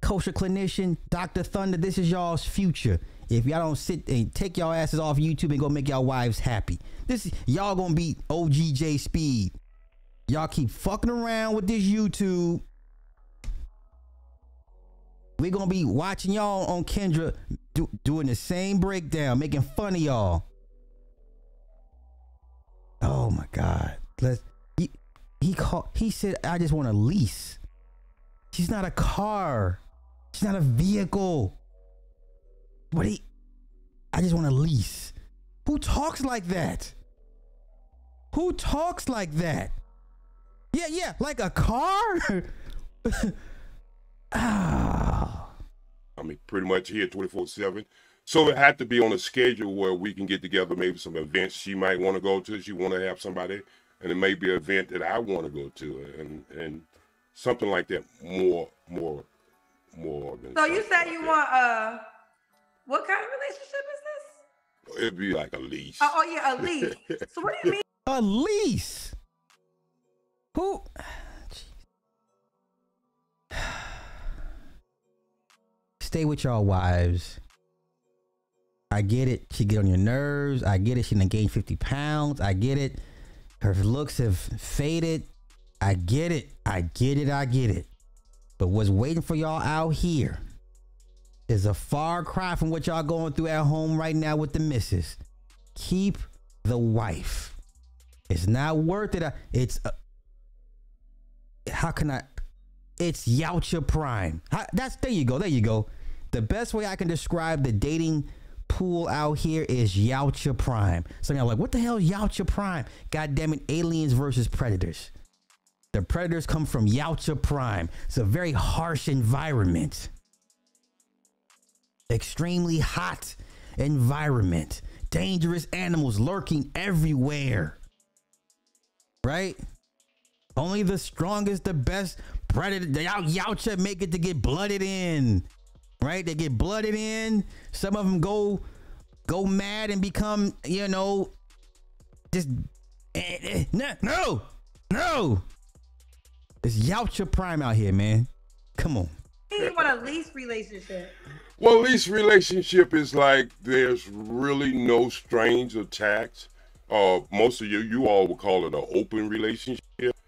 kosher clinician, Dr. Thunder, this is y'all's future. If y'all don't sit and take y'all asses off YouTube and go make y'all wives happy, this y'all gonna be OGJ Speed. Y'all keep fucking around with this YouTube. We're gonna be watching y'all on Kendra do, doing the same breakdown, making fun of y'all. Oh my God. Let's he he called he said I just want a lease. She's not a car. She's not a vehicle. What he I just want a lease. Who talks like that? Who talks like that? Yeah, yeah, like a car? Ah. I mean, pretty much here 24 7. So it had to be on a schedule where we can get together, maybe some events she might want to go to. She want to have somebody, and it may be an event that I want to go to, and and something like that. More, more, more than. So you something said like you that. want uh what kind of relationship is this? It'd be like a lease. Oh, oh yeah, a lease. so what do you mean? A lease. Who? Stay with y'all wives. I get it. She get on your nerves. I get it. She done gained 50 pounds. I get it. Her looks have faded. I get it. I get it. I get it. But what's waiting for y'all out here is a far cry from what y'all going through at home right now with the missus. Keep the wife. It's not worth it. It's uh, how can I? It's Yautja Prime. How- that's there you go. There you go. The best way I can describe the dating pool out here is Yautja Prime. Of y'all like, what the hell Yautja Prime? God damn it, aliens versus predators. The predators come from Yautja Prime. It's a very harsh environment. Extremely hot environment. Dangerous animals lurking everywhere. Right? Only the strongest, the best predator. The Yau- Yautja make it to get blooded in. Right? They get blooded in. Some of them go go mad and become, you know, just eh, eh, no, no, no. It's Yautja Prime out here, man. Come on. You want a lease relationship. Well, lease relationship is like there's really no strange attached. Uh, most of you, you all would call it an open relationship.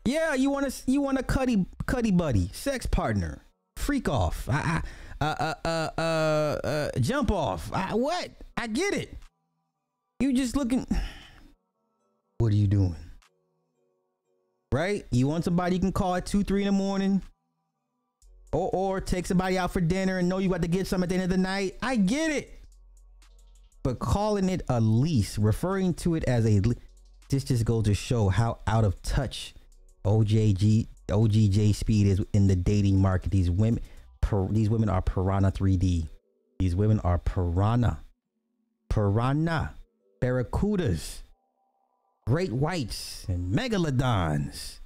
Yeah, you want to you want a cuddy cuddy buddy, sex partner, freak off, I, I, uh, uh, uh, uh, uh, jump off. I, what? I get it. You just looking. What are you doing? Right? You want somebody you can call at two, three in the morning, or or take somebody out for dinner and know you got to get some at the end of the night. I get it. But calling it a lease, referring to it as a, this just goes to show how out of touch OJG OGJ Speed is in the dating market. These women, per, these women are piranha 3D. These women are piranha, piranha, barracudas, great whites, and megalodons.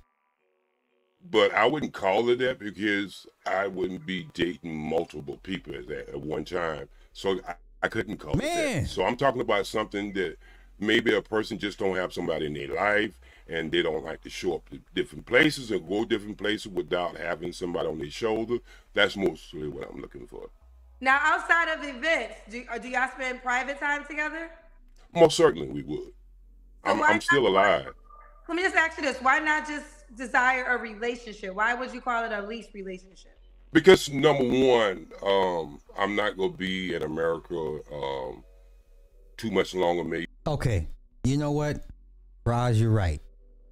but I wouldn't call it that because I wouldn't be dating multiple people at that at one time. So I, I couldn't call it that. So I'm talking about something that maybe a person just don't have somebody in their life and they don't like to show up to different places or go different places without having somebody on their shoulder. That's mostly what I'm looking for. Now, outside of events, do, or do y'all spend private time together? Most certainly we would. I'm, I'm still alive. Let me just ask you this: Why not just desire a relationship? Why would you call it a lease relationship? Because number one, um, I'm not gonna be in America um, too much longer. Maybe Okay, you know what, Raj, you're right.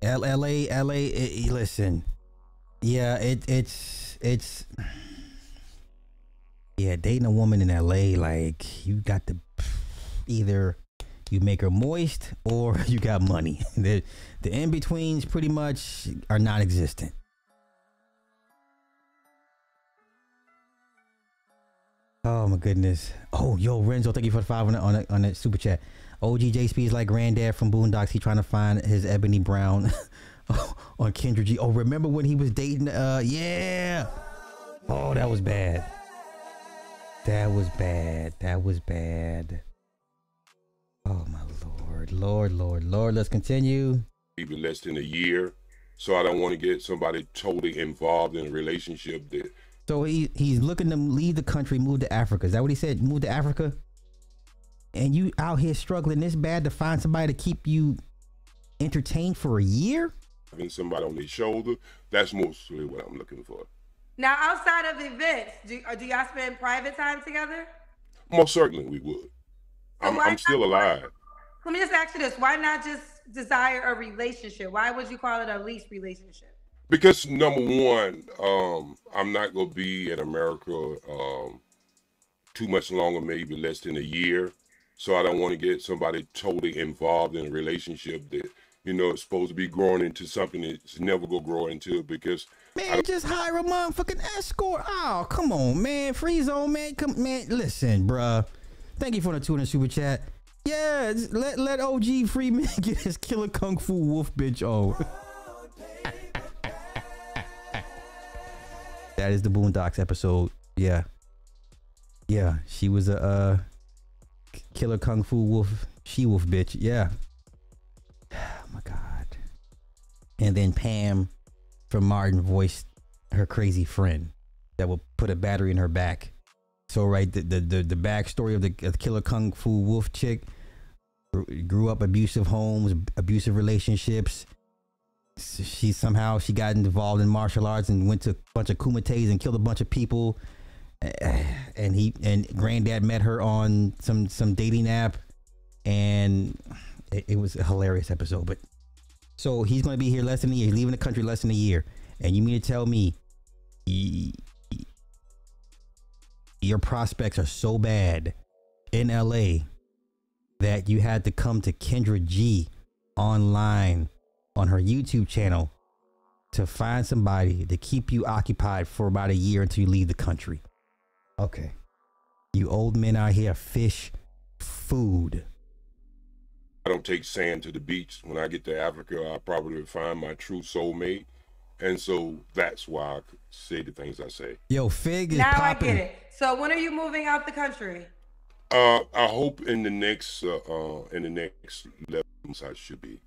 L- LA, LA. i- i- listen, yeah, it it's it's yeah, dating a woman in LA, like you got to either you make her moist or you got money. The the in betweens pretty much are non-existent. Oh my goodness. Oh, yo, Renzo, thank you for the five on the, on the, on the super chat. OG JSP is like granddad from Boondocks. He trying to find his Ebony Brown on Kendra G. Oh, remember when he was dating? Uh, yeah. Oh, that was bad. That was bad. That was bad. Oh my lord, Lord, Lord, Lord. Let's continue. even less than a year. So I don't want to get somebody totally involved in a relationship that So he he's looking to leave the country, move to Africa. Is that what he said? Move to Africa? And you out here struggling this bad to find somebody to keep you entertained for a year? having somebody on their shoulder. That's mostly what I'm looking for. Now, outside of events, do, do y'all spend private time together? Most certainly we would. I'm, I'm still not- alive. Let me just ask you this: Why not just desire a relationship? Why would you call it a lease relationship? Because number one, um, I'm not gonna be in America um, too much longer, maybe less than a year. So I don't want to get somebody totally involved in a relationship that you know is supposed to be growing into something that's never gonna grow into. Because Man, just hire a motherfucking escort. Oh, come on, man. Free zone, man. Come, man. Listen, bruh. Thank you for the two in super chat. Yeah, let let OG Freeman get his killer kung fu wolf bitch on. that is the Boondocks episode. Yeah, yeah. She was a uh, killer kung fu wolf she wolf bitch. Yeah. Oh my god. And then Pam from Martin voiced her crazy friend that will put a battery in her back. So right, the the the, the backstory of the, of killer kung fu wolf chick grew up abusive homes, abusive relationships. She somehow she got involved in martial arts and went to a bunch of kumites and killed a bunch of people. And he and granddad met her on some some dating app, and it, it was a hilarious episode. But so he's going to be here less than a year. He's leaving the country less than a year. And you mean to tell me y- your prospects are so bad in LA that you had to come to Kendra G online on her YouTube channel to find somebody to keep you occupied for about a year until you leave the country? Okay. You old men out here fish food. I don't take sand to the beach. When I get to Africa, I probably find my true soulmate, and so that's why I say the things I say. Yo, Fig is Now popping. I get it. So when are you moving out the country? Uh, I hope in the next uh, uh in the next eleven months I should be.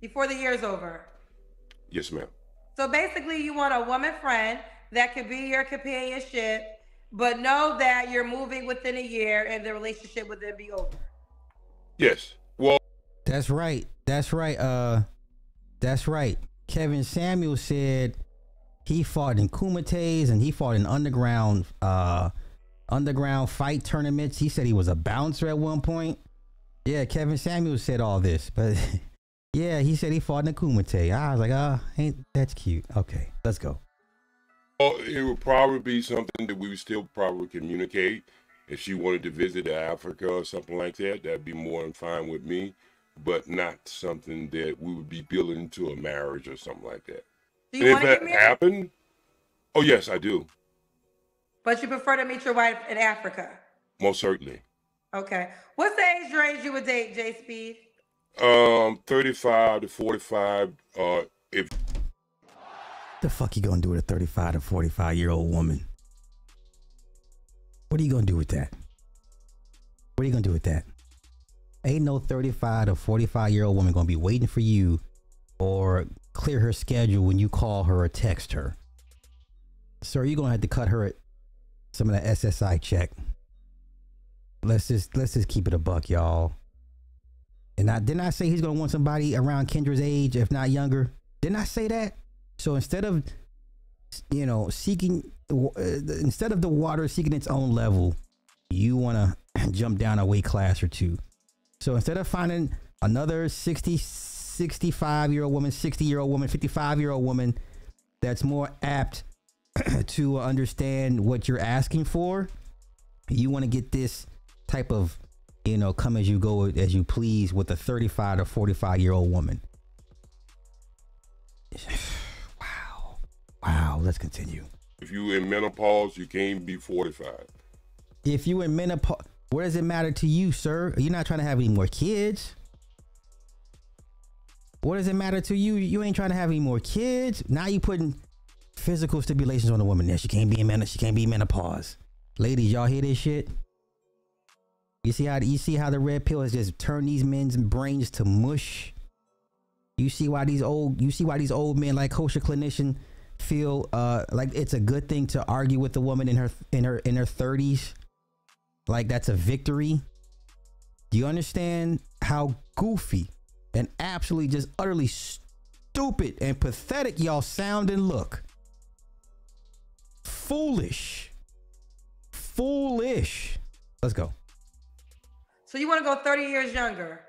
Before the year's over. Yes, ma'am. So basically, you want a woman friend that could be your companionship, but know that you're moving within a year and the relationship would then be over. Yes. Well, That's right. That's right. Uh, that's right. Kevin Samuel said he fought in kumites and he fought in underground uh underground fight tournaments. He said he was a bouncer at one point. Yeah, Kevin Samuel said all this, but yeah, he said he fought in a kumite. I was like, ah, ain't that's cute. Okay, let's go. Well, it would probably be something that we would still probably communicate. If she wanted to visit Africa or something like that, that'd be more than fine with me, but not something that we would be building into a marriage or something like that. Do And you if to that happened, oh yes, I do, But you prefer to meet your wife in Africa. most certainly. Okay. What's the age range you would date, J Speed? Um, thirty-five to forty-five. Uh, if The fuck you gonna do with a 35 to 45 year old woman? What are you gonna do with that? What are you gonna do with that? Ain't no 35 to 45 year old woman gonna be waiting for you or clear her schedule when you call her or text her. Sir, you're gonna have to cut her some of that SSI check. Let's just let's just keep it a buck, y'all. And I didn't I say he's gonna want somebody around Kendra's age, if not younger. Didn't I say that? So instead of you know seeking uh, instead of the water seeking its own level, you want to jump down a weight class or two. So instead of finding another 60, 65 year old woman, 60 year old woman, 55 year old woman that's more apt to understand what you're asking for, you want to get this type of, you know, come as you go as you please with a 35 to 45 year old woman. Wow. Let's continue. If you in menopause, you can't be 45. If you in menopause, what does it matter to you, sir? You're not trying to have any more kids. What does it matter to you? You ain't trying to have any more kids. Now you putting physical stipulations on the woman. There, she can't be in men. She can't be menopause. Ladies, y'all hear this shit? You see how you see how the red pill has just turned these men's brains to mush. You see why these old you see why these old men like kosher clinician feel uh like it's a good thing to argue with a woman in her in her in her 30s like that's a victory do you understand how goofy and absolutely just utterly stupid and pathetic y'all sound and look foolish foolish let's go So you want to go 30 years younger?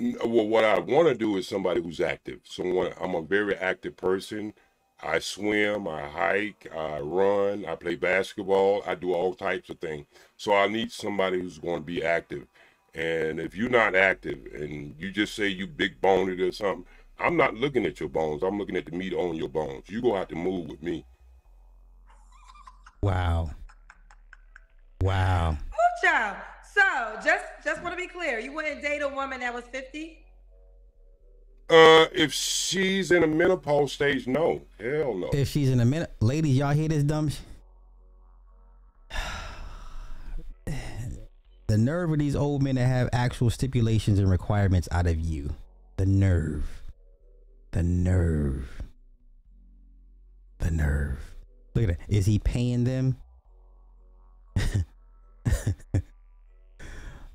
Well, what I want to do is somebody who's active. Someone I'm a very active person. I swim, I hike, I run, I play basketball, I do all types of things. So I need somebody who's going to be active. And if you're not active and you just say you big boned or something, I'm not looking at your bones. I'm looking at the meat on your bones. You gonna have to move with me. wow wow Ooh, child. So just just want to be clear, you wouldn't date a woman that was 50? Uh, if she's in a menopause stage, no, hell no. if she's in a minute ladies y'all hear this dumb the nerve of these old men that have actual stipulations and requirements out of you. The nerve. The nerve. The nerve. Look at that. Is he paying them?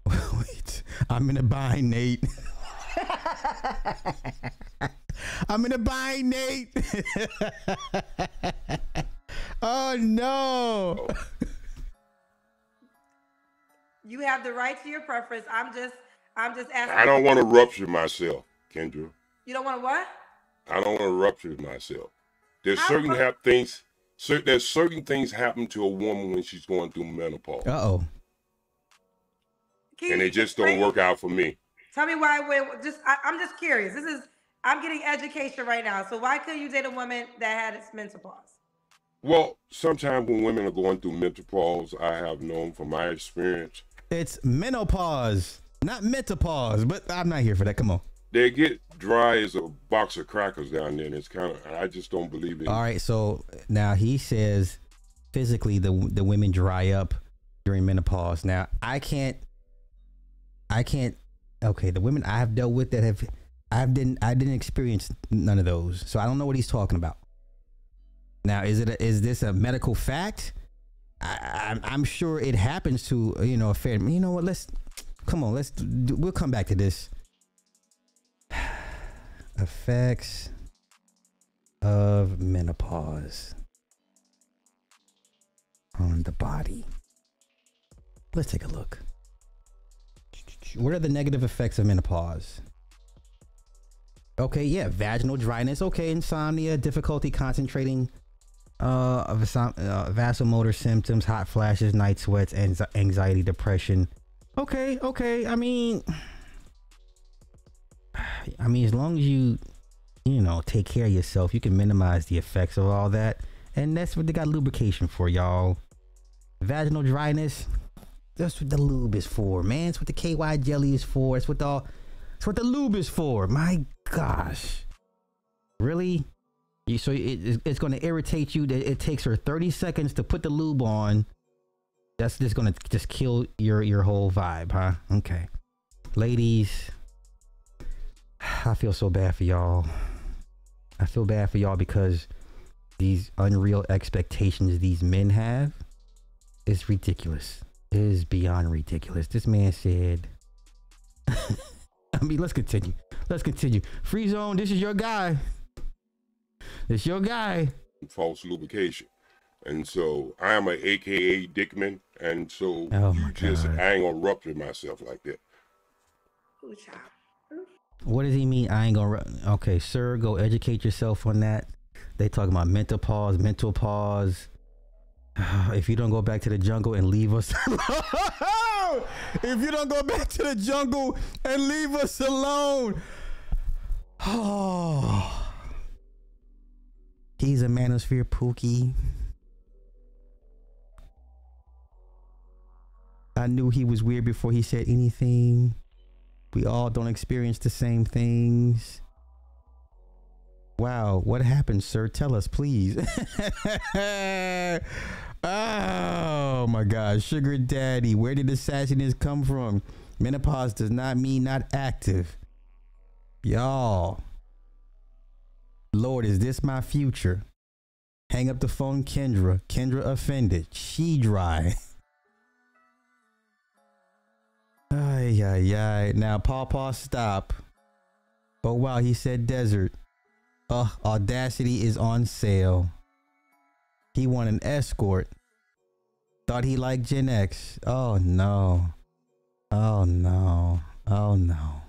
Wait. I'm in a bind nate I'm in a bind, Nate. oh no. You have the right to your preference. I'm just I'm just asking. I don't want to rupture myself, Kendra. You don't want to what? I don't want to rupture myself. There's How certain ru- hap- things. Cer- there's certain things happen to a woman when she's going through menopause, Uh oh. Can and you they just don't work out for me. Tell me why. When, just I, I'm just curious. This is I'm getting education right now. So why couldn't you date a woman that had its menopause? Well, sometimes when women are going through menopause, I have known from my experience, It's menopause, not menopause, but I'm not here for that. Come on. they get dry as a box of crackers down there, and it's kind of. I just don't believe it. All right, so now he says physically the the women dry up during menopause. Now I can't, I can't. Okay, the women I have dealt with that have, I didn't, I didn't experience none of those, so I don't know what he's talking about. Now, is it a, is this a medical fact? I, I'm, I'm sure it happens to you know a fair. You know what? Let's come on. Let's do, we'll come back to this. Effects of menopause on the body. Let's take a look. What are the negative effects of menopause? Okay, yeah, vaginal dryness. Okay, insomnia, difficulty concentrating, uh, vaso- uh vasomotor symptoms, hot flashes, night sweats, and anxiety, depression. Okay, okay. I mean, I mean, as long as you, you know, take care of yourself, you can minimize the effects of all that. And that's what they got lubrication for, y'all. Vaginal dryness. That's what the lube is for, man. It's what the KY jelly is for. It's what the, it's what the lube is for. My gosh. Really? You, so it, it's going to irritate you that it takes her 30 seconds to put the lube on. That's just going to just kill your your whole vibe, huh? Okay. Ladies, I feel so bad for y'all. I feel bad for y'all because these unreal expectations these men have is ridiculous. It is beyond ridiculous. This man said, I mean, let's continue. Let's continue. Free zone, this is your guy. This your guy. false lubrication. And so I am a AKA Dickman, and so Oh you just God. I ain't gonna rupture myself like that. Ooh, child. What does he mean? I ain't gonna. Okay, sir, go educate yourself on that. They talking about mental pause, mental pause. if you don't go back to the jungle and leave us alone, if you don't go back to the jungle and leave us alone, oh, he's a manosphere pookie. I knew he was weird before he said anything. We all don't experience the same things. Wow, what happened, sir? Tell us, please. oh my God, sugar daddy, where did the sassiness come from? Menopause does not mean not active. Y'all. Lord, is this my future? Hang up the phone, Kendra. Kendra offended. She dry. Ay, ay, ay. Now, Paw Paw, stop. Oh, wow, he said desert. Ugh, Audacity is on sale. He want an escort. Thought he liked Gen X. Oh, no. Oh, no. Oh, no.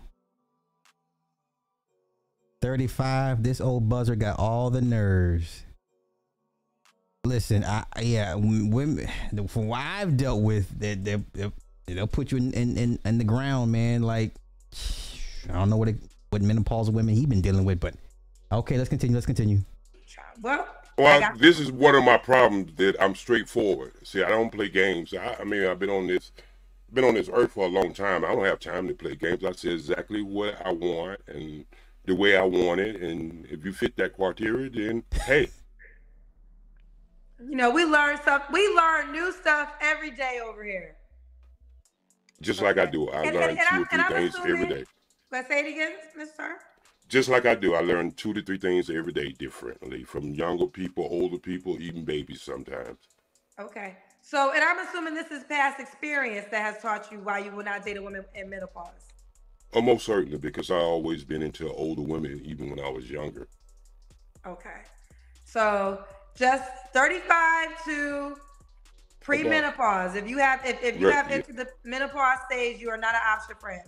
35, this old buzzer got all the nerves. Listen, I yeah, women from what I've dealt with, they, they, they, they'll put you in, in, in, in the ground, man. Like I don't know what it, what menopausal women he been dealing with, but okay, let's continue. Let's continue. Well, Well, got- this is one of my problems that I'm straightforward. See, I don't play games. I, I mean, I've been on this, been on this earth for a long time. I don't have time to play games. I say exactly what I want and the way I want it. And if you fit that criteria, then hey, you know, we learn stuff. We learn new stuff every day over here. just like I do, I And- learn and- and two I'm- or three things every day. Let's say it again, Mr. Just like I do, I learn two to three things every day differently from younger people, older people, even babies sometimes. Okay. So, and I'm assuming this is past experience that has taught you why you will not date a woman in menopause. Oh, Almost certainly, because I always been into older women, even when I was younger. Okay. So, just 35 to pre-menopause. If you have, if, if you Right, have yeah. entered the menopause stage, you are not an option for friend.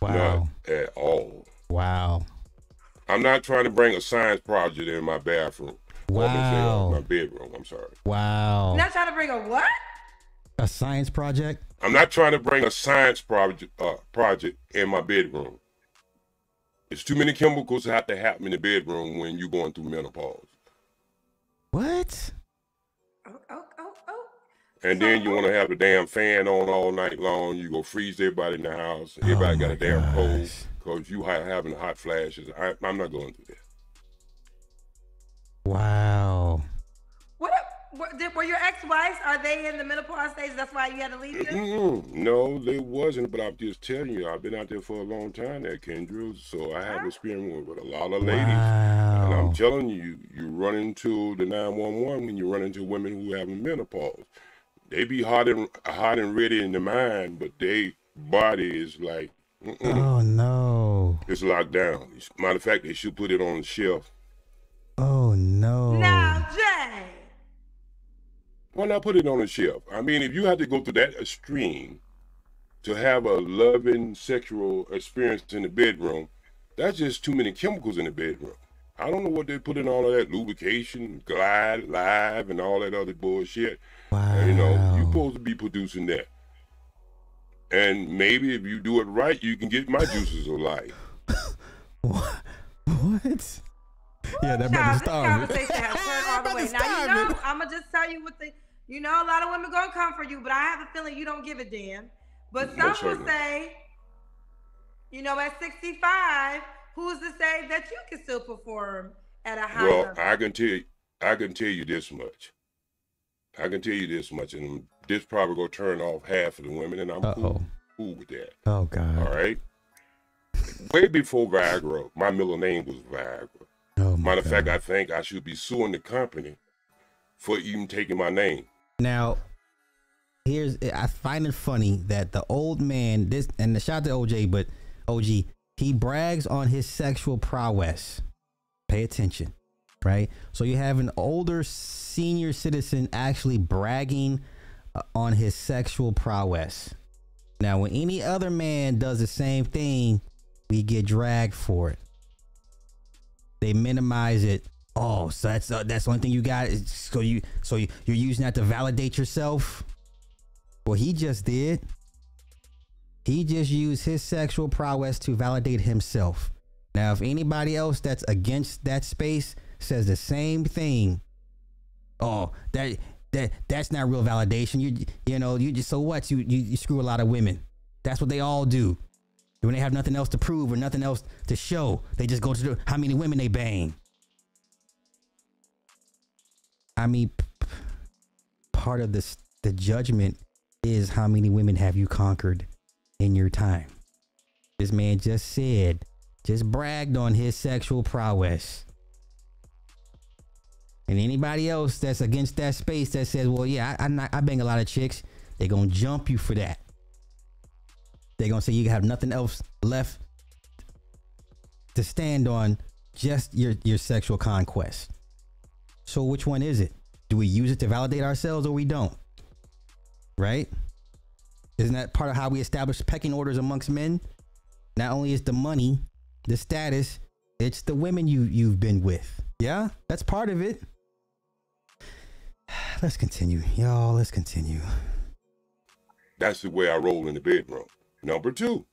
Wow, Not at all. Wow, I'm not trying to bring a science project in my bathroom. Or say, Wow. my bedroom. I'm sorry. wow. You're not trying to bring a what? A science project? I'm not trying to bring a science project uh, project in my bedroom. It's too many chemicals that have to happen in the bedroom when you're going through menopause. What? Oh, oh, oh. And then you want to have the damn fan on all night long. You go freeze everybody in the house. Oh everybody got Oh my a damn cold because you ha- having hot flashes. I, I'm not going through that. Wow. What, what did, were your ex-wives, are they in the menopause stage? That's why you had to leave them? Mm-mm. No, they wasn't. But I'm just telling you, I've been out there for a long time, there, Kendra. So I have experience with a lot of ladies. Wow. And I'm telling you, you run into the 911 when you run into women who have menopause. They be hot and hot and ready in the mind, but they body is like mm-mm, Oh no. it's locked down. Matter of fact, they should put it on the shelf. Oh no. Now, Jay. Why not put it on the shelf? I mean, if you have to go through that extreme to have a loving sexual experience in the bedroom, that's just too many chemicals in the bedroom. I don't know what they put in all of that lubrication, glide, live, and all that other bullshit. Wow. And, you know, you're supposed to be producing that. And maybe if you do it right, you can get my juices of life. What? What? Yeah, that Child, brother this starving. conversation has turned all the Brother way. Now you know I'm gonna just tell you what the you know a lot of women gonna come for you, but I have a feeling you don't give a damn. But some Most will say, you know, at 65, who's to say that you can still perform at a high Well, level. I can tell you, I can tell you this much. I can tell you this much, and this probably gonna turn off half of the women, and I'm cool, cool with that. Oh God. All right. Way before Viagra, my middle name was Viagra. Oh my Matter of fact, I think I should be suing the company for even taking my name. Now, here's I find it funny that the old man this and the shout to OJ, but OG he brags on his sexual prowess. Pay attention, right? So you have an older senior citizen actually bragging uh, on his sexual prowess. Now, when any other man does the same thing, we get dragged for it. They minimize it. Oh, so that's uh, that's the only thing you got. Is so you so you, you're using that to validate yourself. Well, he just did. He just used his sexual prowess to validate himself. Now, if anybody else that's against that space says the same thing, oh, that that that's not real validation. You you know you just so what you you, you screw a lot of women. That's what they all do. When they have nothing else to prove or nothing else to show, they just go to the, how many women they bang. I mean, p- part of this the judgment is how many women have you conquered in your time. This man just said, just bragged on his sexual prowess. And anybody else that's against that space that says, "Well, yeah, I I, not, I bang a lot of chicks," they're gonna jump you for that. They're gonna say you have nothing else left to stand on, just your your sexual conquest. So which one is it? Do we use it to validate ourselves or we don't? Right? Isn't that part of how we establish pecking orders amongst men? Not only is the money, the status, it's the women you you've been with. Yeah, that's part of it. Let's continue, y'all. Let's continue. That's the way I roll in the bedroom. Number two,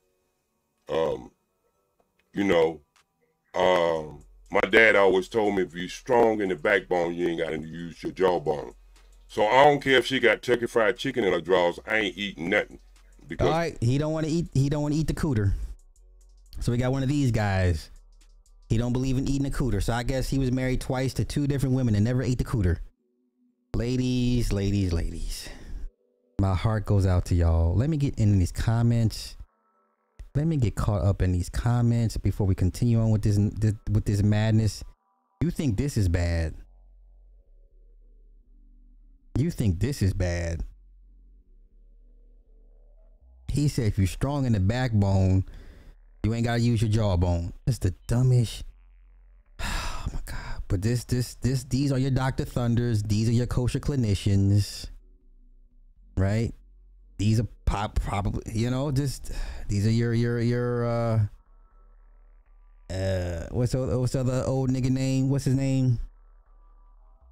um, you know, um, my dad always told me if you're strong in the backbone, you ain't got to use your jawbone. So I don't care if she got turkey fried chicken in her drawers. I ain't eating nothing because All right, he don't want to eat. He don't want to eat the cooter. So we got one of these guys. He don't believe in eating a cooter. So I guess he was married twice to two different women and never ate the cooter. Ladies, ladies, ladies. My heart goes out to y'all. Let me get in these comments. Let me get caught up in these comments before we continue on with this, this with this madness. You think this is bad? You think this is bad? He said if you're strong in the backbone, you ain't gotta use your jawbone. That's the dumbest. Oh my god. But this this this these are your Dr. Thunders, these are your kosher clinicians. Right? These are pop probably you know, just these are your your your uh uh what's the what's the other old nigga name? What's his name?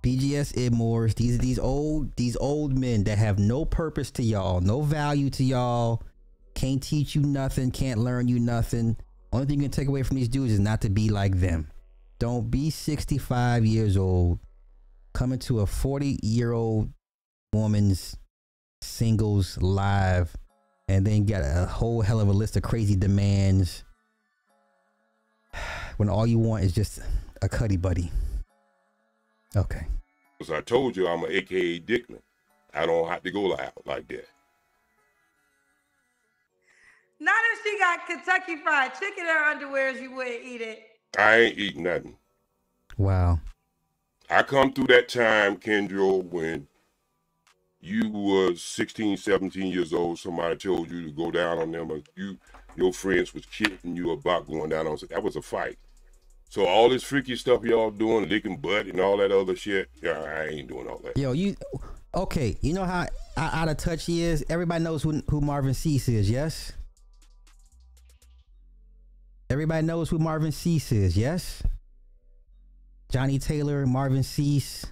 BGS Idmores. These are these old these old men that have no purpose to y'all, no value to y'all, can't teach you nothing, can't learn you nothing. Only thing you can take away from these dudes is not to be like them. Don't be 65 years old, coming to a 40 year old woman's singles live, and then get a whole hell of a list of crazy demands when all you want is just a cuddy buddy. Okay. as I told you, I'm an AKA Dickman. I don't have to go out like that. Not if she got Kentucky Fried Chicken in her underwears, you wouldn't eat it. I ain't eating nothing. Wow. I come through that time, Kendra, when you was 16, 17 years old. Somebody told you to go down on them, or you, your friends was kidding you about going down on. So that was a fight. So all this freaky stuff y'all doing, licking butt and all that other shit, yeah, I ain't doing all that. Yo, you okay? You know how out of touch he is. Everybody knows who who Marvin Sease is. Yes. Everybody knows who Marvin Sease is. Yes. Johnnie Taylor, Marvin Sease,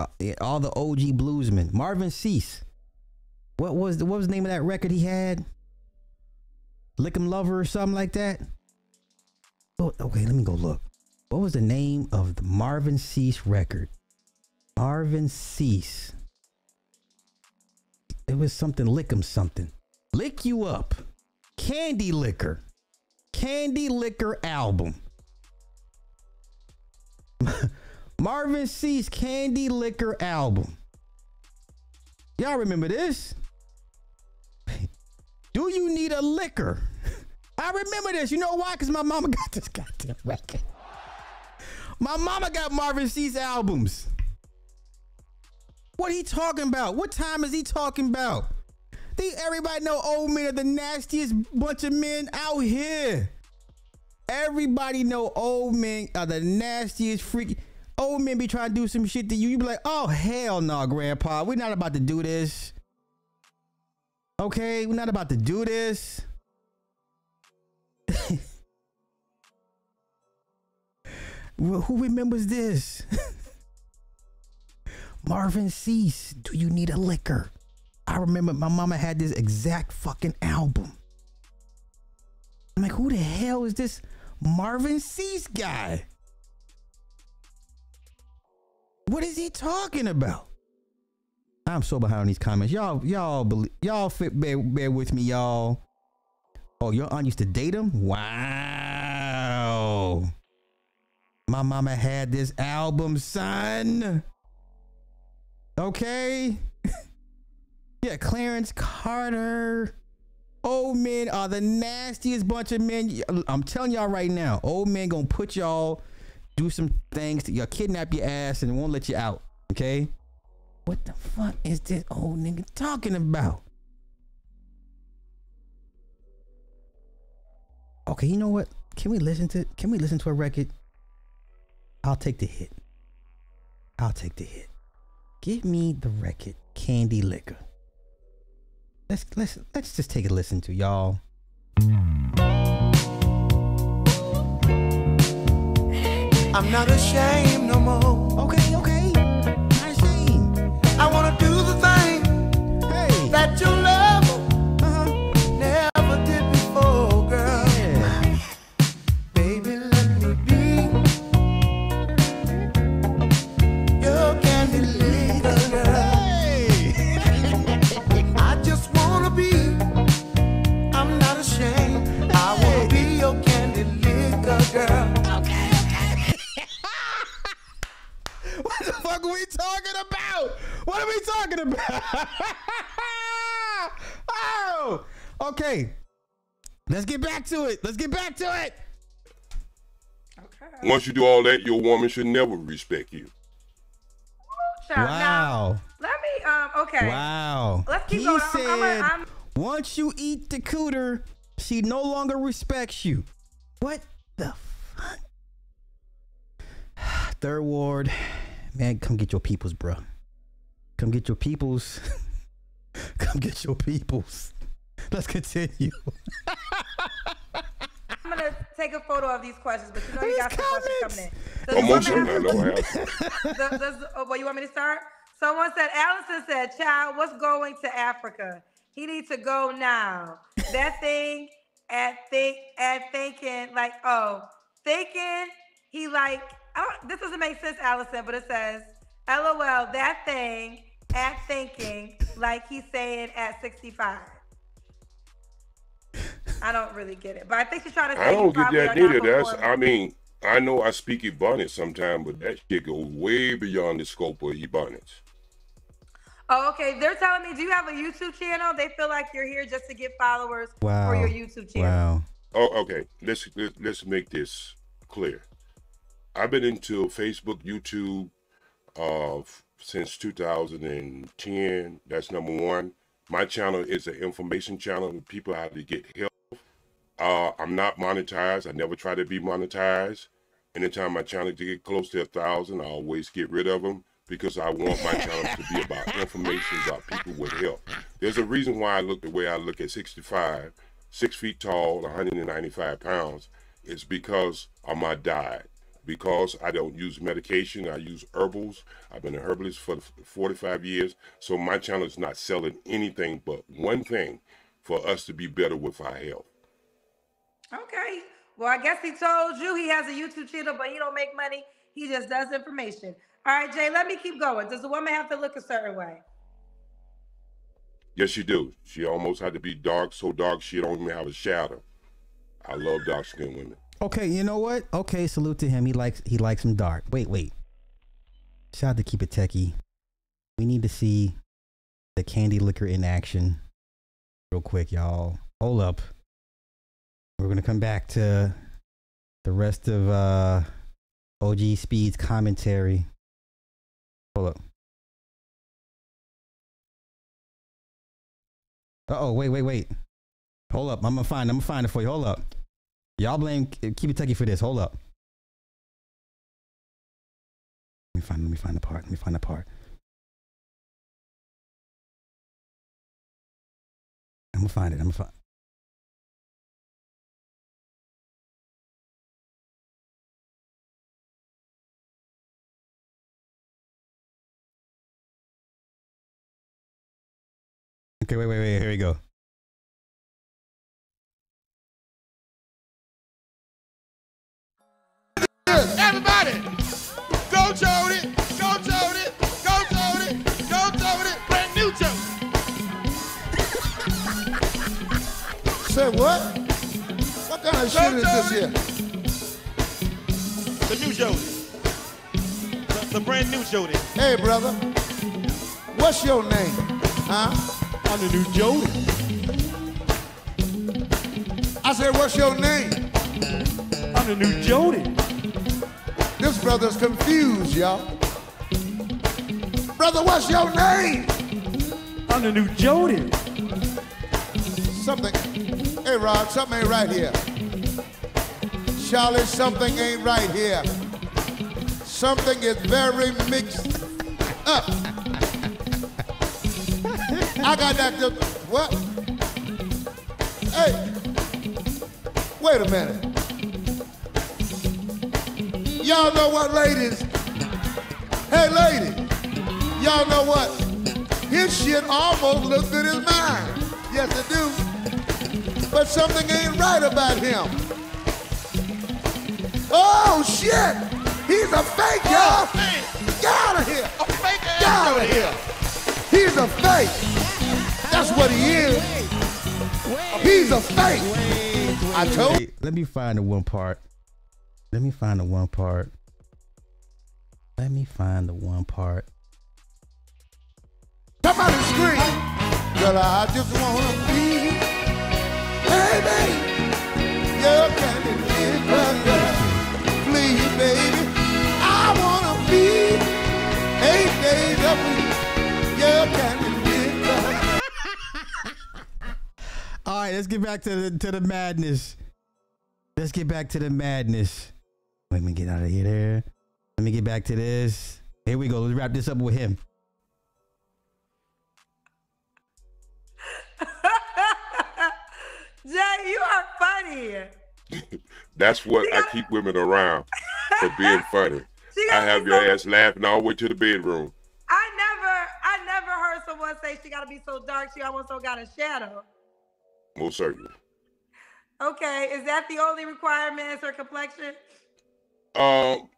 uh, all the OG bluesmen. Marvin Sease. What was the what was the name of that record he had? Lick 'em Lover or something like that. Oh, okay, let me go look. What was the name of the Marvin Sease record? Marvin Sease. It was something lick 'em something. Lick you up. Candy Licker. Candy Licker album. Marvin Sease's Candy Licker album. Y'all remember this? Do you need a liquor? I remember this. You know why? Because my mama got this goddamn record. My mama got Marvin Sease's albums. What he talking about? What time is he talking about? They, everybody know old men are the nastiest bunch of men out here. Everybody know old men are the nastiest freaky. Old men be trying to do some shit to you. You be like, oh hell no, grandpa. We're not about to do this. Okay, we're not about to do this. Who remembers this? Marvin Sease, Do You Need a Licker? I remember my mama had this exact fucking album. I'm like, who the hell is this Marvin Sease guy? What is he talking about? I'm so behind on these comments. Y'all, y'all, believe, y'all fit, bear, bear with me, y'all. Oh, your aunt used to date him? Wow. My mama had this album, son. Okay. Yeah, Clarence Carter. Old men are uh, the nastiest bunch of men. Uh, I'm telling y'all right now, old men gonna put y'all do some things to y'all kidnap your ass and won't let you out. Okay? What the fuck is this old nigga talking about? Okay, you know what? Can we listen to can we listen to a record? I'll take the hit. I'll take the hit. Give me the record Candy Licker. Let's let's let's just take a listen to y'all. I'm not ashamed no more. Okay, are we talking about? What are we talking about? oh, okay. Let's get back to it. Let's get back to it. Okay. Once you do all that, your woman should never respect you. Child, Now, Wow. let me. Um. Okay. Wow. Let's keep he going. I'm- said, I'm a- I'm- once you eat the cooter, she no longer respects you. What the fuck? Third ward, man, come get your peoples, bro. Come get your peoples. come get your peoples. Let's continue. I'm gonna take a photo of these questions, but you know you These got some questions coming in. Oh, Does the woman of them I have- know have. does- does- oh, well, you want me to start? Someone said, Allison said, child, what's going to Africa? He needs to go now. That thing at think at thinking like, oh, thinking he like, I don't, this doesn't make sense, Allison, but it says, LOL, that thing at thinking like he's saying at 65. I don't really get it, but I think she's trying to say I don't get that are not neither. That's, I mean, I know I speak Ebonics sometimes, but that shit goes way beyond the scope of Ebonics. Oh, okay. They're telling me, do you have a YouTube channel? They feel like you're here just to get followers Wow. for your YouTube channel. Wow. Oh, okay. Let's let's, let's make this clear. I've been into Facebook, YouTube, uh, since 2010. That's number one. My channel is an information channel. for People how to get help. Uh, I'm not monetized. I never try to be monetized. Anytime my channel to get close to a thousand, I always get rid of them because I want my channel to be about information about people with help. There's a reason why I look the way I look at 65, six feet tall, 195 pounds. It's because of my diet. Because I don't use medication, I use herbals. I've been a herbalist for 45 years. So my channel is not selling anything but one thing for us to be better with our health. Okay. Well, I guess he told you he has a YouTube channel, but he don't make money. He just does information. All right, Jay, let me keep going. Does the woman have to look a certain way? Yes, she do. She almost had to be dark, so dark she don't even have a shadow. I love dark skinned women. Okay, you know what? Okay, salute to him. He likes he likes him dark. Wait, wait. Shout out to Keep It Techie. We need to see the candy licker in action real quick, y'all. Hold up. We're gonna come back to the rest of uh OG Speed's commentary. Hold up. Uh oh, wait, wait, wait. Hold up. I'm gonna find I'm gonna find it for you. Hold up. Y'all blame Techie for this. Hold up. Let me find let me find the part. Let me find the part. I'm gonna find it. I'm gonna find Okay, wait, wait, wait. Here we go. Everybody, go Jody, go Jody, go Jody, go Jody, brand new Jody. Say what? What kind of shit is this here? The new Jody. The, the brand new Jody. Hey, brother. What's your name? Huh? I'm the new Jody. I said, what's your name? I'm the new Jody. This brother's confused, y'all. Brother, what's your name? I'm the new Jody. Something. Hey, Rod, something ain't right here. Charlie, something ain't right here. Something is very mixed up. I got that. What? Hey, wait a minute. Y'all know what, ladies? Hey, lady, y'all know what? His shit almost looks good as mine. Yes, it do. But something ain't right about him. Oh, shit! He's a fake, oh, y'all! Get out of here! A fake ass Get out of Jody. here! He's a fake! That's what he is! He's a fake! I told Wait, let me find the one part. Let me find the one part. Let me find the one part. Somebody scream! Girl, I just wanna be, baby, your candy licker. Please, baby, I wanna be eight days a week, your candy licker. All right, let's get back to the to the madness. Let's get back to the madness. Let me get out of here. There. Let me get back to this. Here we go. Let's wrap this up with him. Jay, you are funny. That's what I keep women around for being funny. I have your so- ass laughing all the way to the bedroom. I never, I never heard someone say she got to be so dark she almost don't got a shadow. Most certainly. Okay, is that the only requirement? Is her complexion? Um,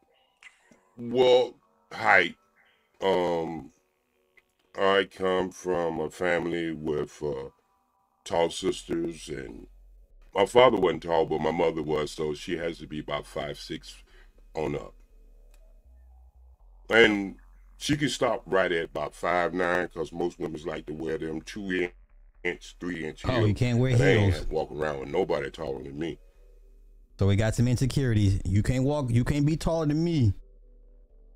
well, height. Um, I come from a family with uh, tall sisters, and my father wasn't tall, but my mother was, so she has to be about five six on up. And she can stop right at about five nine, because most women like to wear them two inch, three inch Oh, heels. you can't wear and heels. walking around with nobody taller than me. So we got some insecurities. You can't walk. You can't be taller than me.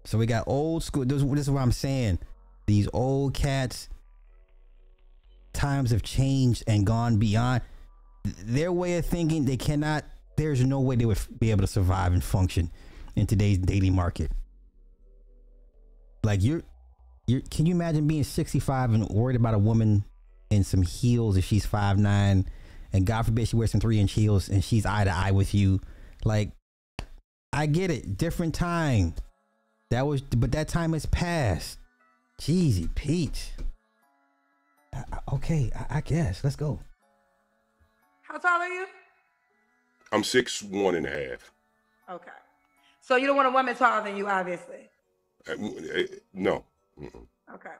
So we got old school. This, this is what I'm saying. These old cats. Times have changed and gone beyond their way of thinking. They cannot. There's no way they would be able to survive and function in today's daily market. Like you're, you're. Can you imagine being 65 and worried about a woman in some heels if she's five nine, and God forbid she wears some three inch heels and she's eye to eye with you? Like, I get it. Different time. That was, but that time has passed. Jeezy Peach. I- I- okay, I, I guess. Let's go. How tall are you? I'm six one and a half. Okay. So you don't want a woman taller than you, obviously. Uh, uh, No, Mm-mm. Okay.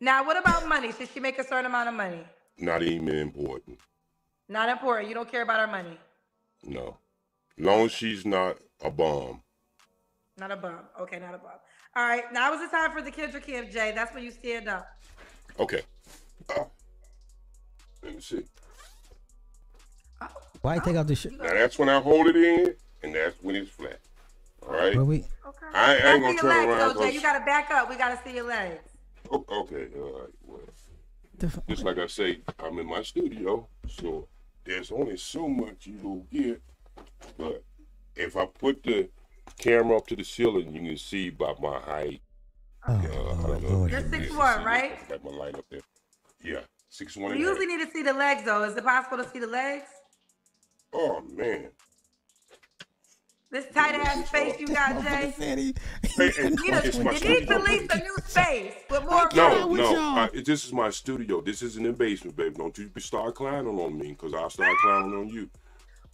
Now, what about money? Should she make a certain amount of money? not even important. Not important. You don't care about her money. No. Long as she's not a bum. Not a bum. Okay, not a bum. All right, now is the time for the Kendra Kim Jay. That's when you stand up. Okay. Uh, let me see. Oh. Why you take out the shirt? Now that's when I hold it in, and that's when it's flat. All right. Well, we, I Gotta ain't gonna turn legs, around. though, Jay. 'cause- You gotta back up. We gotta see your legs. Oh, okay, all right. Well, just like I say, I'm in my studio, so there's only so much you will get. But if I put the camera up to the ceiling, you can see by my height. Oh, uh, I don't know if You're you can 6'1", right? it. Got my light up there. Yeah, six We one. usually need to see the legs, though. Is it possible to see the legs? Oh man. This tight ass face you got, Jay. Hey, hey, You need, a, it's my you need to lease a new space with more No, room. no. Uh, I, this is my studio. This isn't in the basement, baby. Don't you start clowning on me, cause I'll start clowning on you.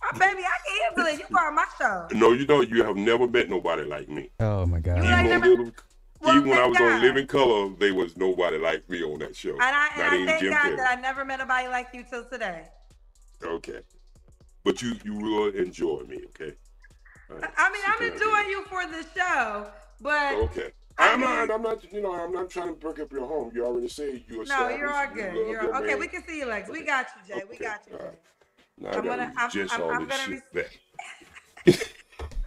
Oh, baby, I can handle it. You are on my show. No, you don't. You have never met nobody like me. oh my God. Even, on Little- Well, even when I thank was on God. Living Color, there was nobody like me on that show. And I, and Not I even thank Jim God Carrey. that I never met nobody like you till today. Okay, but you you will enjoy me. Okay. I mean, I'm enjoying you for the show, but Okay. I'm not. I'm not. You know, I'm not trying to break up your home. You already said you're. no, you're all good. You you're your okay. man. We can see your legs. We got you, Jay. We got you. Jay. Now I'm I gonna- I'm- just I'm- all I'm this gonna shit back.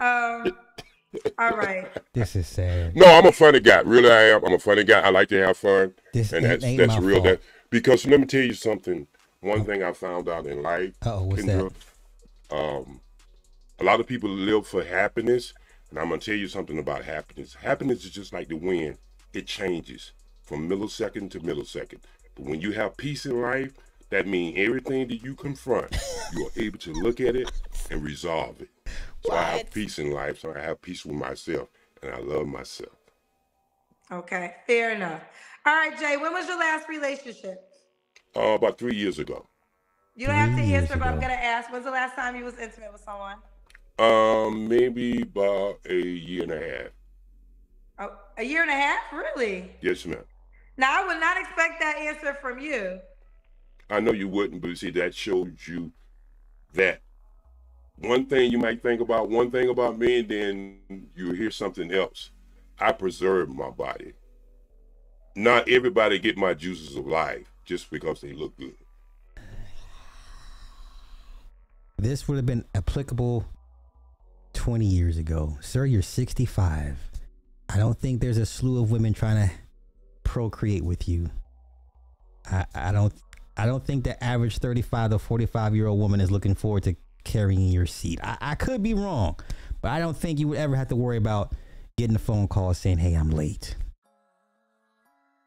Um. all right. This is sad. No, I'm a funny guy. Really, I am. I'm a funny guy. I like to have fun, This and that's ain't that's my real. fault. That because let me tell you something. One thing I found out in life, Uh-oh, what's Kendra, um, a lot of people live for happiness, and I'm gonna tell you something about happiness. Happiness is just like the wind; it changes from millisecond to millisecond. But when you have peace in life, that means everything that you confront, you are able to look at it and resolve it. So I have peace in life. So I have peace with myself, and I love myself. Okay. Fair enough. All right, Jay. When was your last relationship? Uh, about three years ago. You don't have to answer, but I'm gonna ask. When's the last time you was intimate with someone? Um, maybe about a year and a half. Oh, a year and a half? Really? Yes, ma'am. Now I would not expect that answer from you. I know you wouldn't, but see, that shows you that one thing you might think about one thing about me, and then you hear something else. I preserve my body. Not everybody get my juices of life just because they look good. This would have been applicable 20 years ago. Sir, you're 65. I don't think there's a slew of women trying to procreate with you. I, I don't I don't think the average 35 to 45 year old woman is looking forward to carrying your seat. I, I could be wrong, but I don't think you would ever have to worry about getting a phone call saying, Hey, I'm late.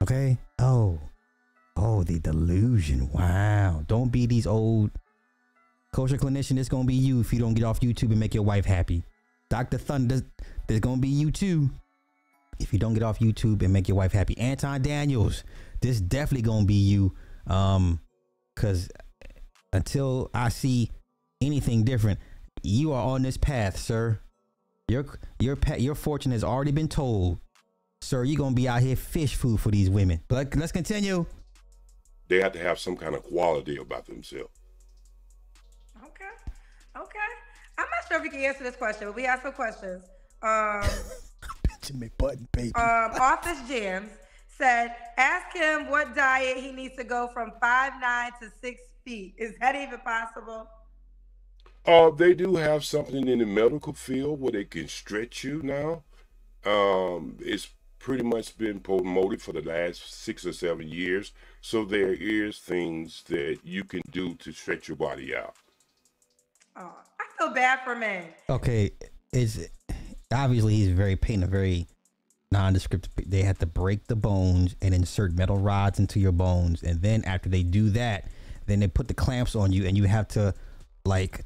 Okay? Oh. Oh, the delusion. Wow. Don't be these old Kosher clinician, it's gonna be you if you don't get off YouTube and make your wife happy. Dr. Thunder, there's gonna be you too. If you don't get off YouTube and make your wife happy. Anton Daniels, this definitely gonna be you. Um, cause until I see anything different, you are on this path, sir. Your your your fortune has already been told. Sir, you're gonna be out here fish food for these women. But let's continue. They have to have some kind of quality about themselves. Okay. Okay. I'm not sure if you can answer this question, but we have some questions. Um, Benjamin Button, baby. um, Office Jams said, ask him what diet he needs to go from five nine to six feet. Is that even possible? Uh, they do have something in the medical field where they can stretch you now. Um, it's pretty much been promoted for the last six or seven years. So there is things that you can do to stretch your body out. Oh, I feel bad for men. Okay, it's obviously he's very painting a very nondescript. They have to break the bones and insert metal rods into your bones, and then after they do that, then they put the clamps on you, and you have to like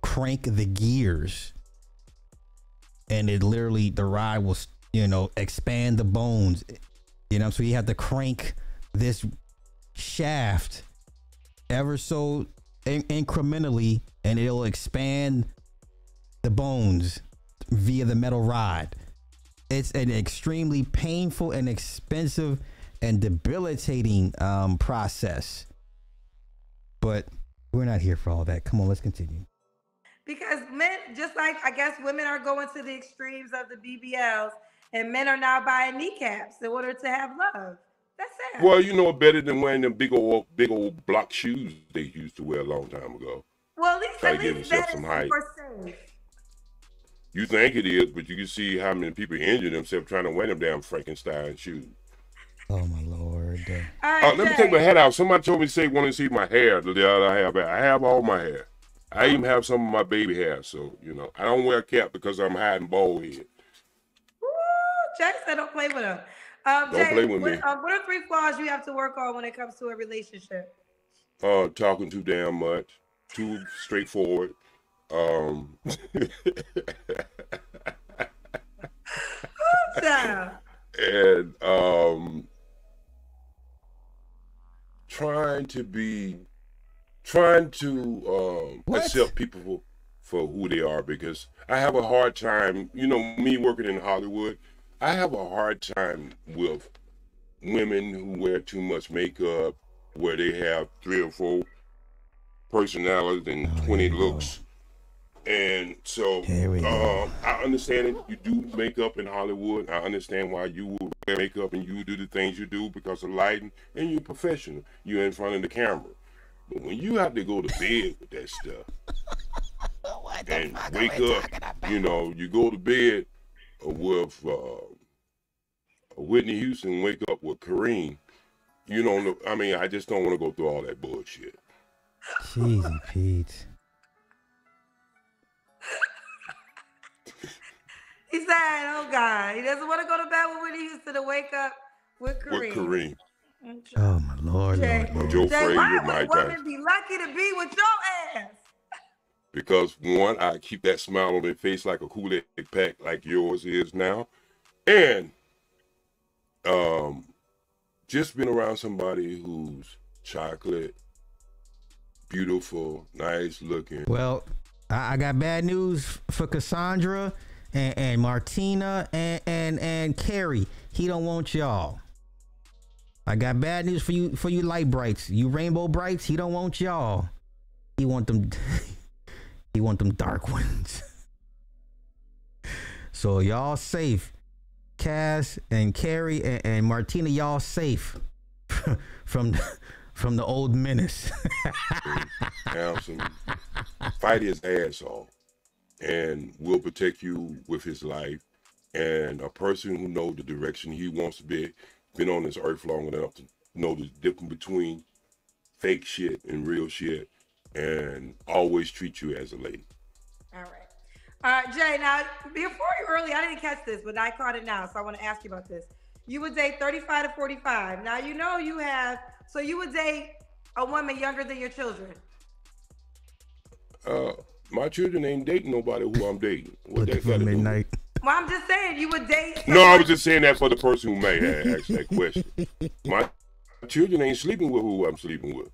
crank the gears, and it literally the rod will you know expand the bones, you know. So you have to crank this shaft ever so in- incrementally and it'll expand the bones via the metal rod. It's an extremely painful and expensive and debilitating um, process. But we're not here for all that. Come on, let's continue. because men, just like I guess women are going to the extremes of the BBLs, and men are now buying kneecaps in order to have love. That's it. Well, you know better than wearing them big old big old block shoes they used to wear a long time ago. Well, at least, Try at to give least himself some height. safe. You think it is, but you can see how many people injure themselves trying to wear them damn Frankenstein shoes. Oh my lord. All Uh, let me take my hat off. Somebody told me to say want to see my hair. The other I have, I have all my hair. I even have some of my baby hair. So you know, I don't wear a cap because I'm hiding bald head. Woo, Jay said don't play with him. Um, Don't Jay, play with what, me. um, what are three flaws you have to work on when it comes to a relationship? Uh, talking too damn much, too straightforward. Um, and um, trying to be, trying to um, What? accept people for, for who they are because I have a hard time. You know, me working in Hollywood, I have a hard time with women who wear too much makeup, where they have three or four personalities and Oh, twenty here we go. looks. And so Here um, I understand it. You do makeup in Hollywood. I understand why you would wear makeup and you do the things you do because of lighting and you're professional. You're in front of the camera. But when you have to go to bed with that stuff and wake up, you know, you go to bed with uh, Whitney Houston, wake up with Kareem. You don't know. I mean, I just don't want to go through all that bullshit. Jeezy Pete. He said, "Oh God, he doesn't want to go to bed with Whitney Houston to wake up with Kareem." With Kareem. Oh my lord, Jay, lord, lord. Joe Jay, why would a Tyson. woman be lucky to be with your ass? because one, I keep that smile on their face like a Kool-Aid pack like yours is now, and um, just been around somebody who's chocolate, beautiful, nice looking. Well, I, I got bad news for Cassandra and, and Martina and, and and Carrie. He don't want y'all. I got bad news for you for you light brights. You rainbow brights, he don't want y'all. He want them he want them dark ones. so y'all safe. Cass and Carrie and, and Martina, y'all safe from from the old menace. handsome, fight his ass off, and we'll protect you with his life. And a person who knows the direction he wants to be, been on this earth long enough to know the difference between fake shit and real shit, and always treat you as a lady. All right. Uh, Jay, now before you early, I didn't catch this, but I caught it now, so I want to ask you about this. You would date 35 to 45. Now you know you have, so you would date a woman younger than your children. Uh, my children ain't dating nobody who I'm dating. What Looking that for got to do? midnight. Well, I'm just saying you would date. No, I was just saying that for the person who may have asked that question. My children ain't sleeping with who I'm sleeping with.